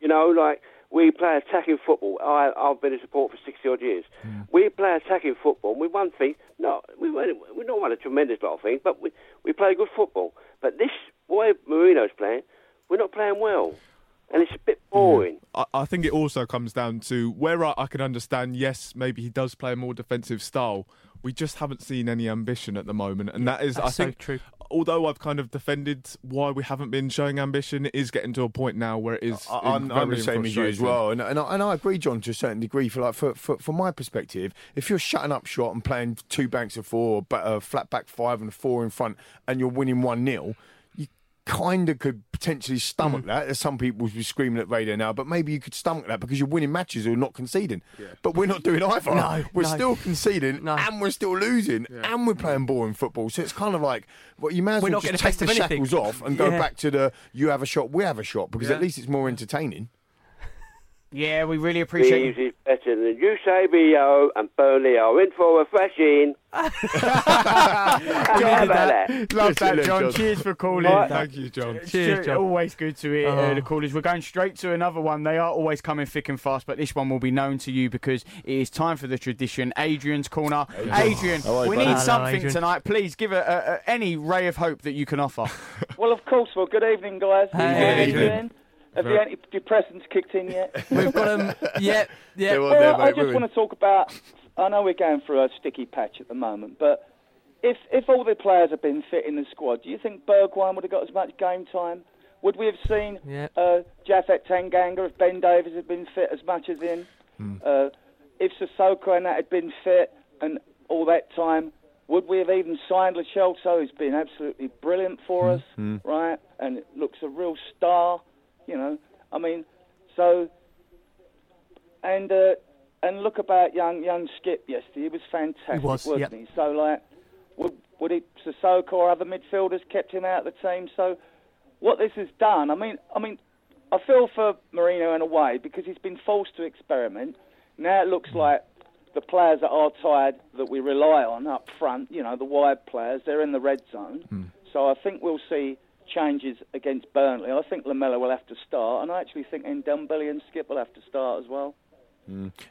S12: You know, like we play attacking football. I, I've been a supporter for 60 odd years.
S2: Mm.
S12: We play attacking football. and We won things. No, we won, we don't won a tremendous lot of things, but we, we play good football. But this way Mourinho's playing, we're not playing well. And it's a bit boring.
S4: I, I think it also comes down to where I, I can understand. Yes, maybe he does play a more defensive style. We just haven't seen any ambition at the moment, and that is, I
S3: That's so
S4: think,
S3: true.
S4: Although I've kind of defended why we haven't been showing ambition, it is getting to a point now where it is.
S2: I- I'm, I'm the same as you as well, and, and, I, and I agree, John, to a certain degree. For like, for, for from my perspective, if you're shutting up shot and playing two banks of four, but a flat back five and four in front, and you're winning one 0 you kind of could potentially
S3: Mm.
S2: stomach that. As some people would be screaming at radio now, but maybe you could stomach that because you're winning matches or not conceding. But we're not doing either.
S3: No, *laughs*
S2: we're
S3: no.
S2: still conceding and we're still losing and we're playing boring football. So it's kind of like, well, you may as
S3: We're
S2: well
S3: not
S2: just take
S3: the
S2: shackles off and go back to the you have a shot, we have a shot because
S1: Yeah.
S2: at least it's more entertaining.
S1: Yeah, we really appreciate
S12: Leeds is better than Eusebio and Burnley are in for a thrashing. *laughs* *laughs* How about that?
S1: Love that, John.
S2: John.
S1: Cheers for calling.
S4: Right. Thank you, John. Cheers, John.
S1: Always good to hear uh,
S4: Oh.
S1: the callers. We're going straight to another one. They are always coming thick and fast, but this one will be known to you because it is time for the tradition. Adrian's corner. Adrian,
S2: How are
S1: we need
S2: Hello,
S1: something
S3: Adrian.
S1: tonight. Please give a, a, a, any ray of hope that you can offer. *laughs*
S13: Well, of course. Well, good evening, guys.
S3: Hey,
S13: How
S3: Adrian.
S13: You doing? Have the antidepressants kicked in yet? *laughs*
S3: We've got them. Yeah, yeah.
S2: They're there,
S13: Well, I just want to talk about. I know we're going through a sticky patch at the moment, but if if all the players had been fit in the squad, do you think Bergwijn would have got as much game time? Would we have seen
S3: Yeah.
S13: uh, Japhet Tanganga if Ben Davies had been fit as much as in?
S2: Hmm.
S13: Uh, if Sissoko and that had been fit and all that time, would we have even signed Lo Celso, who's been absolutely brilliant for us,
S2: Hmm.
S13: right? And it looks a real star, you know. I mean, so and uh, and look about young young Skipp yesterday. He was fantastic,
S3: He was,
S13: not
S3: yep.
S13: he? So like, would would he Sissoko or other midfielders kept him out of the team? So what this has done, I mean, I mean, I feel for Mourinho in a way because he's been forced to experiment. Now it looks like the players that are tired that we rely on up front, you know, the wide players, they're in the red zone. So I think we'll see changes against Burnley. I think Lamela will have to start, and I actually think Ndombele and Skipp will have to start as well.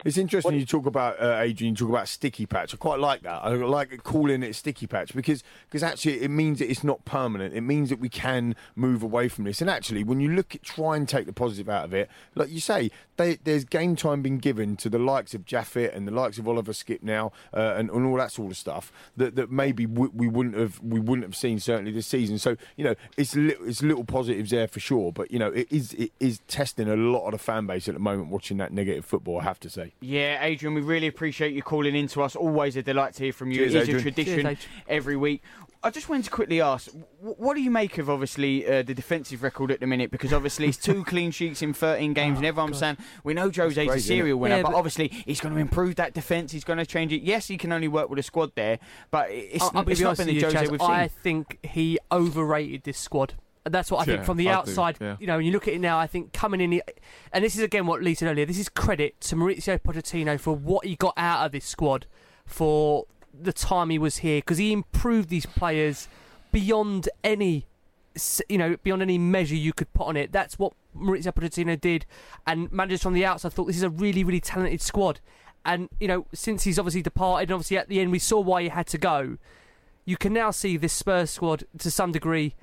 S2: It's interesting you talk about uh, Adrian. You talk about sticky patch. I quite like that. I like calling it sticky patch because because actually it means that it's not permanent. It means that we can move away from this. And actually, when you look at try and take the positive out of it, like you say, they, there's game time been given to the likes of Japhet and the likes of Oliver Skipp now uh, and, and all that sort of stuff that, that maybe we wouldn't have we wouldn't have seen certainly this season. So you know it's li- it's little positives there for sure. But you know it is it is testing a lot of the fan base at the moment watching that negative football. I have to say.
S1: Yeah, Adrian, we really appreciate you calling in to us. Always a delight to hear from you.
S2: Cheers,
S1: it is
S2: Adrian.
S1: a tradition
S3: Cheers,
S1: every week. I just wanted to quickly ask, what do you make of obviously uh, the defensive record at the minute? Because obviously it's two *laughs* clean sheets in 13 games, and everyone's saying we know Jose's a
S2: crazy, isn't
S1: serial winner,
S3: Yeah,
S1: but,
S3: but-
S1: obviously he's going to improve that defence. He's going to change it. Yes, he can only work with a squad there, but it's,
S3: I'll, I'll be
S1: it's not been
S3: with
S1: the
S3: you,
S1: Jose
S3: Chaz,
S1: we've seen.
S3: I think he overrated this squad. That's what I
S4: Yeah,
S3: think from the
S4: I do,
S3: outside.
S4: yeah.
S3: You know, when you look at it now, I think coming in, and this is again what Lee said earlier. This is credit to Mauricio Pochettino for what he got out of this squad for the time he was here because he improved these players beyond any, you know, beyond any measure you could put on it. That's what Mauricio Pochettino did, and managers from the outside thought this is a really, really talented squad. And you know, since he's obviously departed, and obviously at the end we saw why he had to go you can now see this Spurs squad to some degree.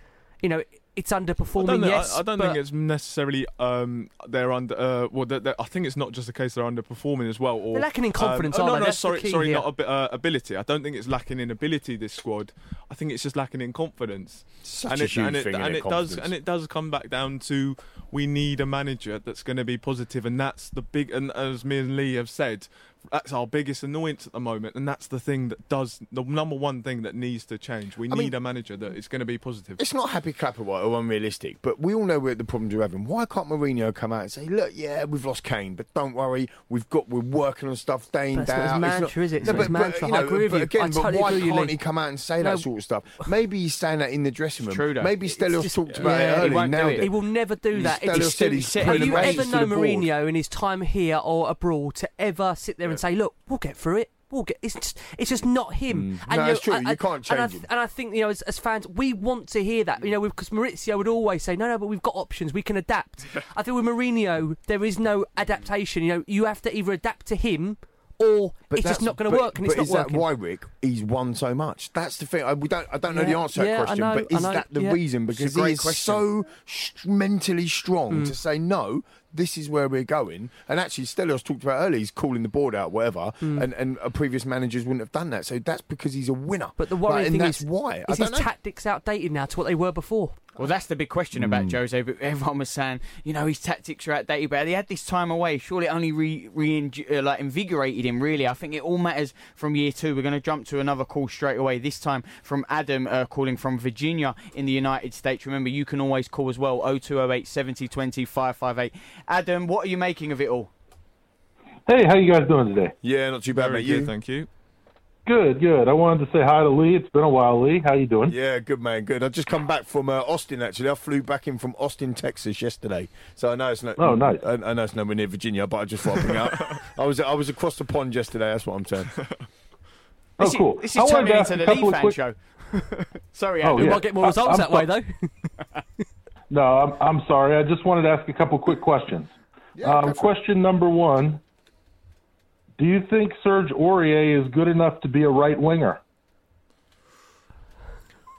S3: You know, it's
S4: I
S3: underperforming.
S4: don't, think,
S3: yes,
S4: I, I don't
S3: but
S4: think it's necessarily um, they're under. Uh, well, they're, they're- I think it's not just the case they're underperforming as well. Or,
S3: They're lacking in confidence,
S4: Um, oh,
S3: aren't
S4: no,
S3: they?
S4: no, sorry, sorry,
S3: here.
S4: not abi- uh, ability. I don't think it's lacking in ability. This squad, I think it's just lacking in confidence.
S2: Such
S4: and
S2: a
S4: it,
S2: huge
S4: and it,
S2: thing,
S4: and
S2: innit,
S4: it does,
S2: confidence.
S4: and it does come back down to we need a manager that's going to be positive, and that's the big. And as me and Lee have said, that's our biggest annoyance at the moment, and that's the thing that does the number one thing that needs to change. We
S2: I
S4: need
S2: mean-
S4: a manager that is going to be positive.
S2: It's not happy clapper white or unrealistic, but we all know where the problems are having. Why can't Mourinho come out and say, "Look, yeah, we've lost Kane, but don't worry, we've got we're working on stuff day in
S3: But
S2: day
S3: it's not his
S2: out."
S3: mantra, is it? It's
S2: No,
S3: not
S2: but,
S3: his
S2: but,
S3: mantra.
S2: you
S3: I
S2: know,
S3: agree with
S2: but
S3: you.
S2: again,
S3: I
S2: but
S3: totally
S2: why
S3: agree with you,
S2: can't
S3: Lee.
S2: he come out and say
S3: No.
S2: that sort of stuff? Maybe he's saying that in the dressing room.
S1: true.
S2: Maybe Stelios
S3: just-
S2: talked about
S1: yeah,
S2: it
S1: he
S2: early. Now
S1: it.
S3: he will never do that.
S2: Stelios
S3: It's
S2: said he's
S3: have you ever
S2: reins
S3: known
S2: the.
S3: Mourinho in his time here or abroad to ever sit there and say, "Look, we'll get through it." We'll get. It's just, it's just not him.
S2: Mm. No,
S3: you
S2: it's true.
S3: I-
S2: You can't
S3: and I,
S2: change him.
S3: And I think you know, as, as fans, we want to hear that. You know, because Mauricio would always say, "No, no, but we've got options. We can adapt." *laughs* I think with Mourinho, there is no adaptation. You know, you have to either adapt to him or it's just not going to work, and
S2: but
S3: it's not
S2: is that why Rick he's won so much? That's the thing. I, we don't. I don't know the answer to that
S3: yeah,
S2: question,
S3: know,
S2: but is that the
S3: yeah.
S2: reason? Because he is
S1: question.
S2: so mentally strong
S3: Mm.
S2: to say no. This is where we're going. And actually, Stelios talked about earlier, he's calling the board out, whatever,
S3: Mm.
S2: and, and uh, previous managers wouldn't have done that. So that's because he's a winner.
S3: But the worrying
S2: and
S3: thing
S2: that's
S3: is,
S2: why. I
S3: is his
S2: know.
S3: tactics outdated now to what they were before?
S1: Well, that's the big question about Jose. But everyone was saying, you know, his tactics are outdated, but he had this time away. Surely it only re, re uh, like invigorated him. Really, I think it all matters from year two. We're going to jump to another call straight away. This time from Adam, uh, calling from Virginia in the United States. Remember, you can always call as well. 0208 70 20 558. Adam, what are you making of it all?
S14: Hey, how you guys doing today?
S2: Yeah, not too bad,
S4: Very
S2: mate.
S4: good,
S2: You?
S4: thank you.
S14: Good, good. I wanted to say hi to Lee. It's been a while, Lee. How you doing?
S2: Yeah, good man, good. I just come back from uh, Austin. Actually, I flew back in from Austin, Texas yesterday. So I know it's not.
S14: Oh, nice.
S2: I, I know it's nowhere near Virginia, but I just thought I'd up. *laughs* I was I was across the pond yesterday. That's what I'm saying. *laughs*
S14: Oh,
S1: This is-
S14: cool.
S1: This is turning into
S14: a
S1: the Lee fan
S14: quick-
S1: show. *laughs* Sorry,
S14: Oh,
S1: Adam.
S14: yeah.
S3: Might get more results
S14: I'm
S3: that way, though.
S14: No, I'm, I'm sorry. I just wanted to ask a couple quick questions. um, question number one Do you think Serge Aurier is good enough to be a right winger?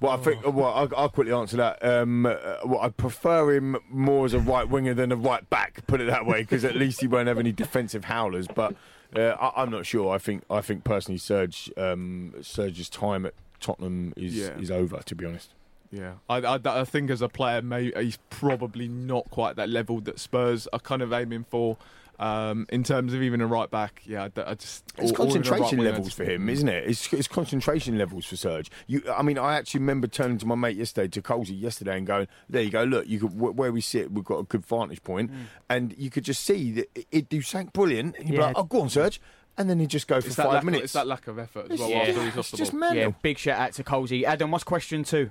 S2: Well, I think. Well, I'll, I'll quickly answer that. Um, uh, well, I prefer him more as a right winger than a right back. Put it that way, because at least he won't have any defensive howlers. But uh, I, I'm not sure. I think. I think personally, Serge, um, Serge's time at Tottenham is
S4: Yeah.
S2: is over. To be honest.
S4: Yeah, I, I, I think as a player, may, he's probably not quite that level that Spurs are kind of aiming for. Um, in terms of even a right back, yeah, I, I just
S2: It's
S4: or- or right
S2: concentration
S4: winger,
S2: levels
S4: just-
S2: for him, isn't it? It's, it's concentration levels for Serge. You, I mean, I actually remember turning to my mate yesterday, to Colsey yesterday, and going, "There you go. Look, you could, where we sit, we've got a good vantage point. point, and you could just see that it- it do something brilliant. And you'd be
S1: Yeah.
S2: like, "Oh, go on, Serge," and then he'd just go for
S4: It's that,
S2: five
S4: lack,
S2: minutes.
S4: it's that lack of effort as
S2: It's-
S4: well
S2: yeah, it's just mental.
S1: Yeah, big shout out to Colsey. Adam, what's question two?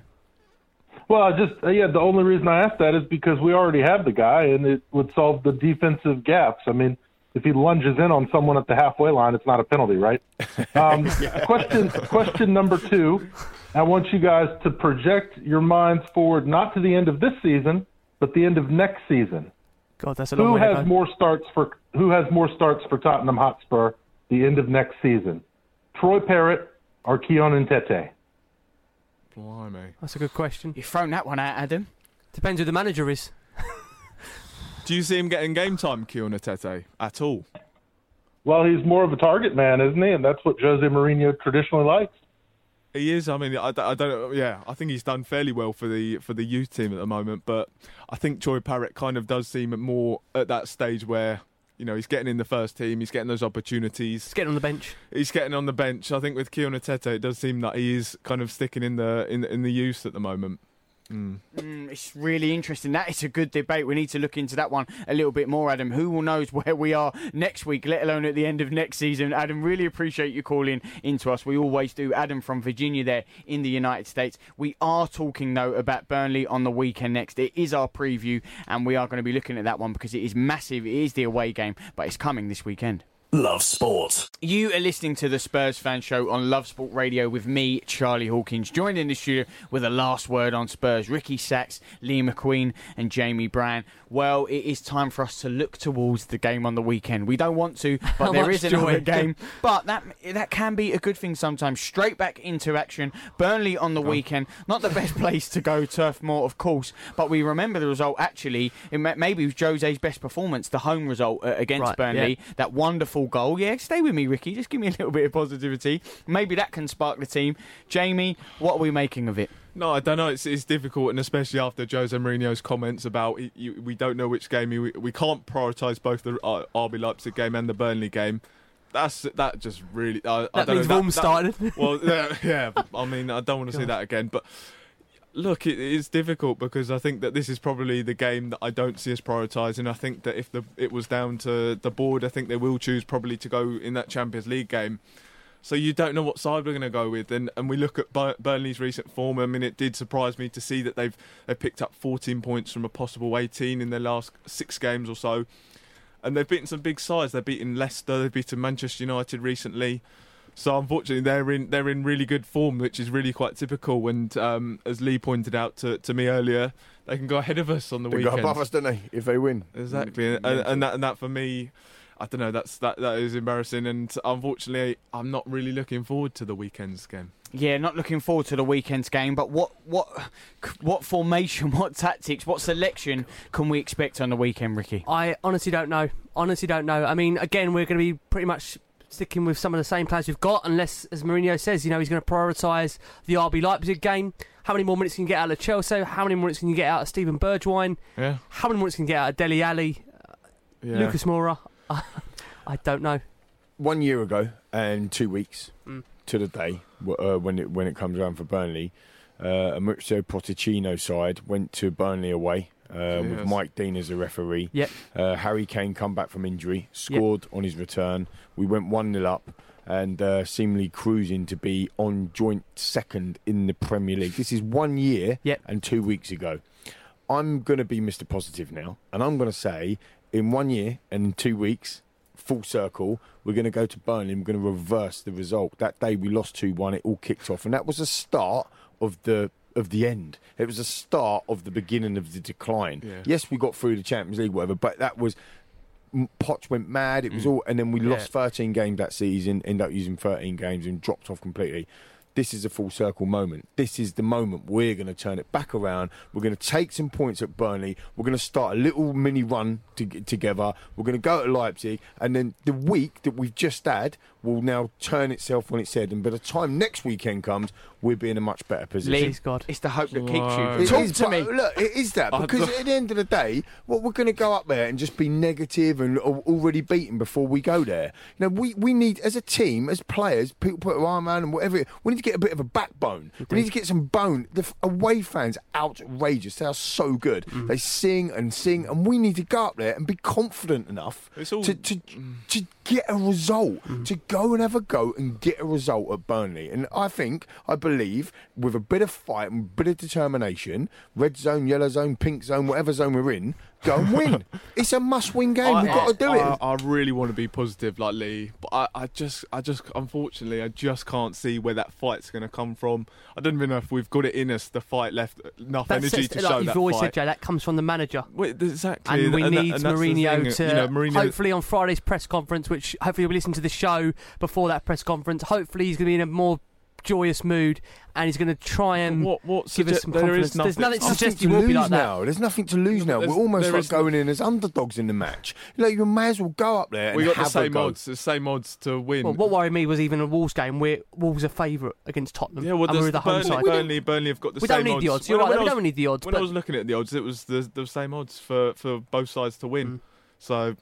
S14: Well, I just uh, yeah. The only reason I asked that is because we already have the guy, and it would solve the defensive gaps. I mean, if he lunges in on someone at the halfway line, it's not a penalty, right? *laughs* Um, Question question number two. I want you guys to project your minds forward, not to the end of this season, but the end of next season.
S3: God, that's a long
S14: Who
S3: way to
S14: has
S3: go.
S14: more starts for Who has more starts for Tottenham Hotspur the end of next season? Troy Parrott or Kion Etete?
S4: Blimey.
S3: That's a good question.
S1: You've thrown that one out, Adam.
S3: Depends who the manager is.
S4: Do you see him getting game time, Kion Etete, at all?
S14: Well, he's more of a target man, isn't he? And that's what Jose Mourinho traditionally likes.
S4: He is. I mean, I, I don't. Yeah, I think he's done fairly well for the for the youth team at the moment. But I think Troy Parrott kind of does seem more at that stage where you know he's getting in the first team, he's getting those opportunities, he's
S3: getting on the bench.
S4: He's getting on the bench. I think with Etete, it does seem that he is kind of sticking in the in in the youth at the moment. Mm.
S1: Mm, it's really interesting. That is a good debate. We need to look into that one a little bit more, Adam. Who will knows *laughs* where we are next week, let alone at the end of next season. Adam, really appreciate you calling into us. We always do. Adam from Virginia there in the United States. We are talking, though, about Burnley on the weekend next. It is our preview, and we are going to be looking at that one because it is massive. It is the away game, but it's coming this weekend.
S7: Love sport.
S1: You are listening to the Spurs Fan Show on Love Sport Radio with me, Charlie Hawkins, joined in the studio with a last word on Spurs. Ricky Sachs, Lee McQueen, and Jamie Brown. Well, it is time for us to look towards the game on the weekend. We don't want to, *laughs* but there is much another
S3: joy.
S1: game. But that that can be a good thing sometimes. Straight back into action. Burnley on the weekend. Not the best place to go, Turf Moor, of course. But we remember the result. Actually, it ma- maybe was Jose's best performance, the home result uh, against
S3: Right,
S1: Burnley.
S3: yeah.
S1: That wonderful goal. Yeah, stay with me, Ricky. Just give me a little bit of positivity. Maybe that can spark the team. Jamie, what are we making of it?
S4: No, I don't know. It's, it's difficult, and especially after Jose Mourinho's comments about you, we don't know which game he, we can't prioritise both the uh, RB Leipzig game and the Burnley game. That's that just really. I, I
S3: That
S4: don't
S3: means
S4: know,
S3: Wolves started.
S4: well, *laughs* yeah, yeah. I mean, I don't want to see that again, but. Look, it is difficult because I think that this is probably the game that I don't see us prioritising. I think that if the it was down to the board, I think they will choose probably to go in that Champions League game. So you don't know what side we're going to go with, and and we look at Burnley's recent form. I mean, it did surprise me to see that they've they picked up 14 points from a possible 18 in their last six games or so, and they've beaten some big sides. They've beaten Leicester, they've beaten Manchester United recently. So unfortunately, they're in they're in really good form, which is really quite typical. And um, as Lee pointed out to, to me earlier, they can go ahead of us on the
S2: They go
S4: weekend.
S2: above us, don't they? If they win,
S4: Exactly,
S2: Mm,
S4: and, and that and that for me, I don't know. That's that that is embarrassing, and unfortunately, I'm not really looking forward to the weekend's game.
S1: Yeah, not looking forward to the weekend's game. But what what what formation, *laughs* what tactics, what selection can we expect on the weekend, Ricky?
S3: I honestly don't know. Honestly, don't know. I mean, again, we're going to be pretty much sticking with some of the same players we've got, unless, as Mourinho says, you know, he's going to prioritise the RB Leipzig game. How many more minutes can you get out of Chelsea? How many more minutes can you get out of Steven Bergwijn?
S4: Yeah.
S3: How many minutes can you get out of Dele Alli?
S2: Yeah.
S3: Lucas Moura? *laughs* I don't know.
S2: One year ago and two weeks
S3: Mm.
S2: to the day uh, when it when it comes around for Burnley, uh, a Mauricio Pochettino side went to Burnley away. Uh, with Mike Dean as a referee.
S3: Yep.
S2: Uh, Harry Kane come back from injury, scored on his return. We went 1 0 up and uh, seemingly cruising to be on joint second in the Premier League. This is one year and two weeks ago. I'm going to be Mr. Positive now, and I'm going to say in one year and in two weeks, full circle, we're going to go to Burnley we're going to reverse the result. That day we lost 2 1, it all kicked off, and that was the start of the. Of the end, it was the start of the beginning of the decline.
S4: Yeah.
S2: Yes, we got through the Champions League, whatever, but that was Poch went mad. It was
S4: Mm.
S2: all, and then we
S4: Yeah.
S2: lost 13 games that season. Ended up using 13 games and dropped off completely. This is a full circle moment. This is the moment we're going to turn it back around. We're going to take some points at Burnley. We're going to start a little mini run to, together. We're going to go to Leipzig, and then the week that we've just had will now turn itself on its head. And by the time next weekend comes, we'll be in a much better position.
S1: Please God, it's the hope that keeps
S4: Whoa.
S1: you.
S2: It
S1: Talk
S2: is,
S1: to
S2: but
S1: me.
S2: Look, it is that
S4: I
S2: because at the end of the day, what we're going to go up there and just be negative and already beaten before we go there. You know, we, we need as a team, as players, people put their arm around and whatever. We need to get a bit of a backbone. We need to get some bone. The away fans outrageous. They are so good.
S4: Mm.
S2: They sing and sing, and we need to go up there and be confident enough
S4: It's all-
S2: to, to to get a result,
S4: Mm.
S2: to go and have a go and get a result at Burnley. And I think, I believe, with a bit of fight and a bit of determination, red zone, yellow zone, pink zone, whatever zone we're in, go and win. it's a must-win game. We've got to do it.
S4: I, I really want to be positive like Lee, but I, I just, I just, unfortunately, I just can't see where that fight's going to come from. I don't even know if we've got it in us, the fight left, enough
S3: That
S4: energy
S3: sets-
S4: to
S3: like
S4: show
S3: you've
S4: that
S3: always
S4: fight.
S3: said, Jay, that comes from the manager.
S4: Wait, exactly.
S3: And we
S4: that-
S3: need
S4: and
S3: Mourinho
S4: thing,
S3: to
S4: you know, Mourinho-
S3: hopefully on Friday's press conference, which hopefully we'll listen to the show before that press conference. Hopefully he's going to be in a more joyous mood and he's going to try and
S4: What- what
S3: give us some
S4: there
S3: confidence.
S4: is
S3: There's
S4: nothing-
S3: nothing to suggest
S2: to
S3: he will be
S2: lose
S3: like that.
S2: now. There's nothing to lose now.
S4: There's-
S2: We're almost like
S4: is-
S2: going in as underdogs in the match. You know, you may as well go up there and
S4: we got the
S2: have a
S4: same odds, the same odds to win.
S3: Well, what worried me was even a Wolves game where Wolves are favourite against Tottenham.
S4: Yeah, well,
S3: and we're the home
S4: Burnley,
S3: side.
S4: Burnley, Burnley have got the
S3: We
S4: same
S3: don't need
S4: odds.
S3: the odds. You're
S4: When-
S3: right,
S4: when
S3: we
S4: I
S3: don't
S4: was-
S3: need the odds,
S4: When I was looking at the odds, it was the, the same odds for, for both sides to win.
S3: Mm.
S4: So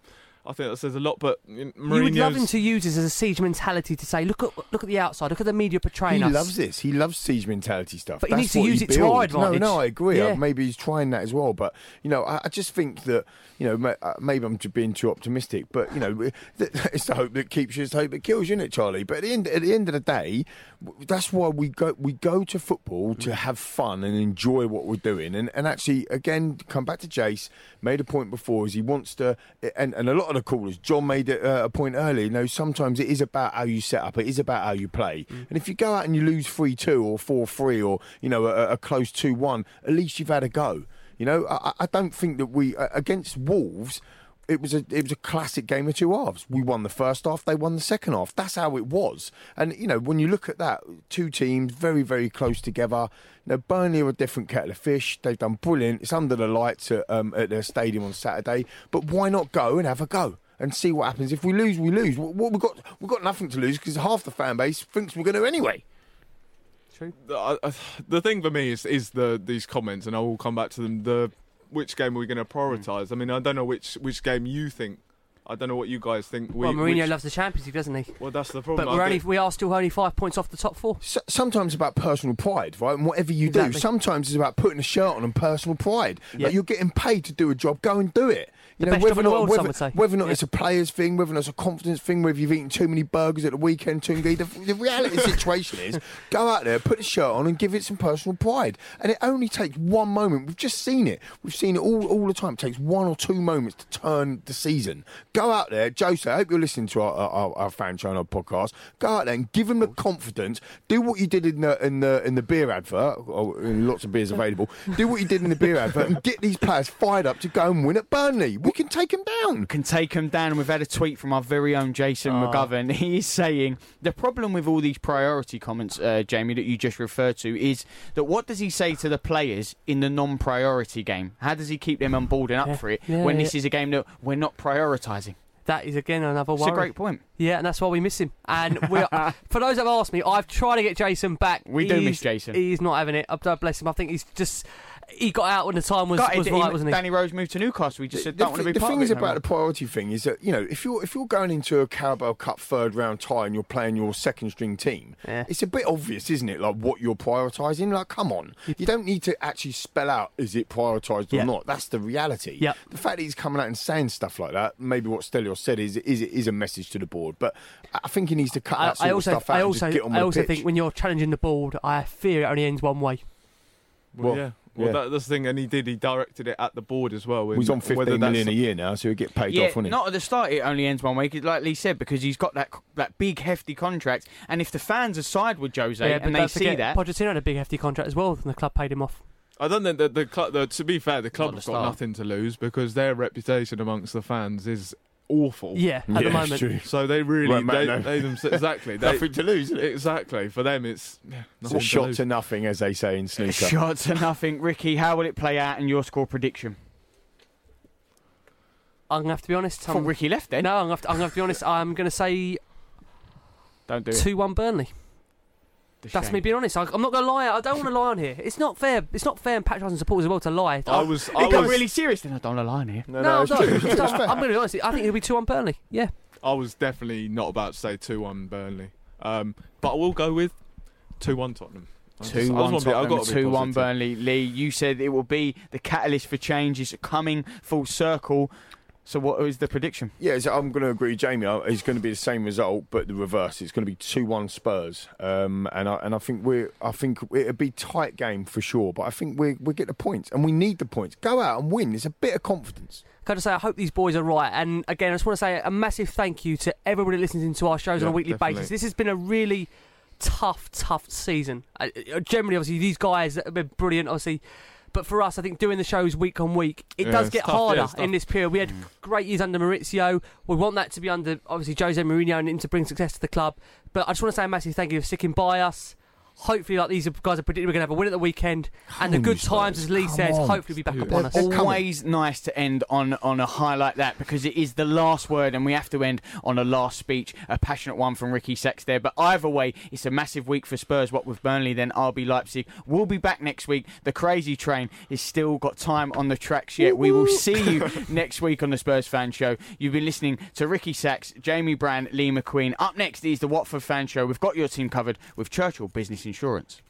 S4: I think that says a lot. But you know,
S3: You would love him to use this as a siege mentality to say, look at look at the outside, look at the media portraying
S2: He
S3: us.
S2: He loves this. He loves siege mentality stuff.
S3: But he needs to use
S2: he
S3: it to our advantage.
S2: No, no, I agree.
S3: Yeah.
S2: Uh, maybe he's trying that as well. But you know, I, I just think that you know uh, maybe I'm just being too optimistic. But you know, *laughs* it's the hope that keeps you, it's the hope that kills you, isn't it, Charlie? But at the end, at the end of the day, w- that's why we go we go to football to have fun and enjoy what we're doing. And and actually, again, come back to Jace made a point before is he wants to, and and a lot of the callers, John made a, uh, a point earlier. You know, sometimes it is about how you set up. It is about how you play. And if you go out and you lose three two or four three or you know a, a close two one, at least you've had a go. You know, I, I don't think that we against Wolves. It was a it was a classic game of two halves. We won the first half, they won the second half. That's how it was. And you know, when you look at that, two teams very very close together. Now Burnley are a different kettle of fish. They've done brilliant. It's under the lights at, um, at their stadium on Saturday. But why not go and have a go? And see what happens. If we lose, we lose. What we got? We've got nothing to lose because half the fan base thinks we're going to anyway.
S3: True.
S4: I, I, the thing for me is is the these comments, and I will come back to them. The which game are we going to hmm. prioritise? I mean, I don't know which which game you think. I don't know what you guys think. We,
S3: well, Mourinho
S4: which-
S3: loves the Champions League, doesn't he?
S4: Well, that's the problem.
S3: But we're only we are still only five points off the top four.
S2: S- sometimes it's about personal pride, right? And whatever you do, sometimes it's about putting a shirt on and personal pride.
S3: Yeah.
S2: Like you're getting paid to do a job, go and do it. You
S3: The
S2: know,
S3: best
S2: whether
S3: job
S2: or
S3: in the
S2: not,
S3: world,
S2: whether,
S3: some would say.
S2: whether or not
S3: Yeah.
S2: it's a player's thing, whether or not it's a confidence thing, whether you've eaten too many burgers at the weekend, Tanguy. The, the reality situation is, *laughs* go out there, put a shirt on, and give it some personal pride. And it only takes one moment. We've just seen it. We've seen it all all the time. It takes one or two moments to turn the season. Go out there, Jose. I hope you're listening to our, our, our fan channel podcast. Go out there and give them the confidence. Do what you did in the in the in the beer advert. Or in lots of beers available. Do what you did in the beer advert and get these players fired up to go and win at Burnley. We can take them down.
S1: We can take them down. We've had a tweet from our very own Jason
S2: Oh.
S1: McGovern. *laughs* He is saying the problem with all these priority comments, uh, Jamie, that you just referred to, is that what does he say to the players in the non-priority game? How does he keep them on board and up
S3: Yeah.
S1: for it
S3: Yeah,
S1: when
S3: yeah.
S1: this is a game that we're not prioritising?
S3: That is again another one.
S1: It's a great point.
S3: Yeah, and that's why we miss him. And *laughs* for those that have asked me, I've tried to get Jason back.
S1: We do miss Jason.
S3: He's not having it. Oh, I don't bless him. I think he's just he got out when the time was, was
S1: that
S3: right,
S1: he-
S3: wasn't he?
S1: Danny Rose moved to Newcastle. We just said
S2: the,
S1: don't want to be
S2: the
S1: part
S2: thing
S1: of
S2: is
S1: it no
S2: about
S1: more.
S2: the priority thing is that you know if you're if you're going into a Carabao Cup third round tie and you're playing your second string team, it's a bit obvious, isn't it? Like what you're prioritising. Like, come on, you don't need to actually spell out is it prioritised or
S3: Yeah.
S2: not. That's the reality.
S3: Yeah.
S2: The fact that he's coming out and saying stuff like that, maybe what Stelios said is is is a message to the board. But I think he needs to cut
S3: I,
S2: that sort
S3: I also,
S2: of stuff out
S3: I
S2: and
S3: also,
S2: just get on with
S3: I also
S2: the pitch.
S3: think when you're challenging the board, I fear it only ends one way.
S4: Well,
S2: Well,
S4: yeah. Well,
S2: yeah.
S4: That, that's the thing, and he did. He directed it at the board as well.
S2: he's
S4: and
S2: on
S4: whether
S2: 15 million
S4: that's-
S2: a year now, so he'll get paid
S1: yeah,
S2: off, won't he?
S1: not at the start. It only ends one week, like Lee said, because he's got that that big hefty contract. And if the fans aside with Jose
S3: yeah,
S1: and they see
S3: forget,
S1: that,
S3: Pochettino had a big hefty contract as well, and the club paid him off.
S4: I don't think that the club. The, to be fair, the club
S1: Not
S4: have
S1: the
S4: got nothing to lose because their reputation amongst the fans is awful.
S3: Yeah, at the moment.
S2: it's true.
S4: So they really,
S2: Won't matter,
S4: they,
S2: no.
S4: they themselves, exactly, *laughs* they,
S2: Nothing to lose, isn't it?
S4: exactly. For them, it's yeah,
S2: It's a shot
S4: lose.
S2: to nothing, as they say in snooker. *laughs*
S1: shot to nothing. Ricky, how will it play out in your score prediction?
S3: I'm gonna have to be honest.
S1: Thought
S3: I'm,
S1: Ricky left then.
S3: no, I'm gonna, have to, I'm gonna have to be honest. I'm gonna say
S1: Don't do it.
S3: two one Burnley.
S1: It's a
S3: That's
S1: shame.
S3: me being honest. I, I'm not gonna lie. I don't want to lie on here. It's not fair. It's not fair and patronising supporters as well to lie.
S4: I was, I
S1: He got
S4: was,
S1: really serious then. I don't want to lie in here.
S2: No,
S3: no,
S2: it's
S3: no,
S2: true.
S3: no,
S2: It's *laughs*
S3: I'm going to be honest. I think it'll be two one Burnley. Yeah.
S4: I was definitely not about to say two one Burnley, um, but I will go with two one Tottenham. I just- I just
S1: Two one
S4: be-
S1: Tottenham,
S4: got to be
S1: two one. Burnley. Lee, you said it will be the catalyst for change. Is coming full circle. So what is the prediction?
S2: Yeah, so I'm going to agree, Jamie. uh, It's going to be the same result, but the reverse. It's going to be two-one Spurs, um, and I and I think we're I think it'll be tight game for sure. But I think we we get the points, and we need the points. Go out and win. It's a bit of confidence.
S3: Can I just say, I hope these boys are right. And again, I just want to say a massive thank you to everybody listening to our shows on a weekly
S4: definitely.
S3: basis. This has been a really tough, tough season. Uh, uh, generally, obviously, these guys have been brilliant, obviously. But for us, I think doing the shows week on week, it
S4: Yeah,
S3: does get
S4: tough,
S3: harder
S4: tough.
S3: in this period. We had mm. great years under Mauricio. We want that to be under, obviously, Jose Mourinho and him to bring success to the club. But I just want to say a massive thank you for sticking by us. Hopefully, like these guys are predicting, we're going to have a win at the weekend. and the good times, as Lee says, hopefully be back
S4: Dude,
S3: upon us.
S1: Always nice to end on on a high like that because it is the last word, and we have to end on a last speech, a passionate one from Ricky Sachs there. But either way, it's a massive week for Spurs. What with Burnley, then RB Leipzig. We'll be back next week. The crazy train is still got time on the tracks yet. We will see you *laughs* next week on the Spurs Fan Show. You've been listening to Ricky Sachs, Jamie Brand, Lee McQueen. Up next is the Watford Fan Show. We've got your team covered with Churchill Business Insurance.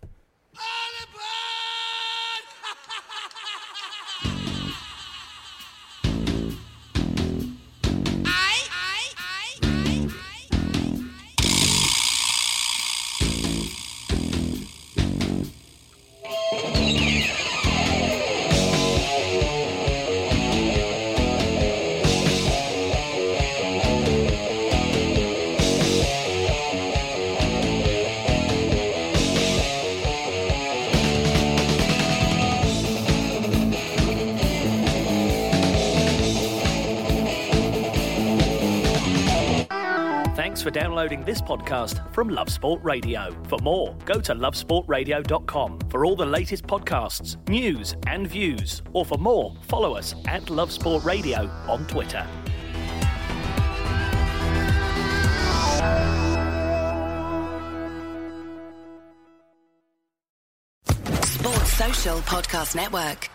S7: Downloading this podcast from Love Sport Radio. For more, go to lovesportradio.com for all the latest podcasts, news, and views. Or for more, follow us at Love Sport Radio on Twitter.
S15: Sports Social Podcast Network.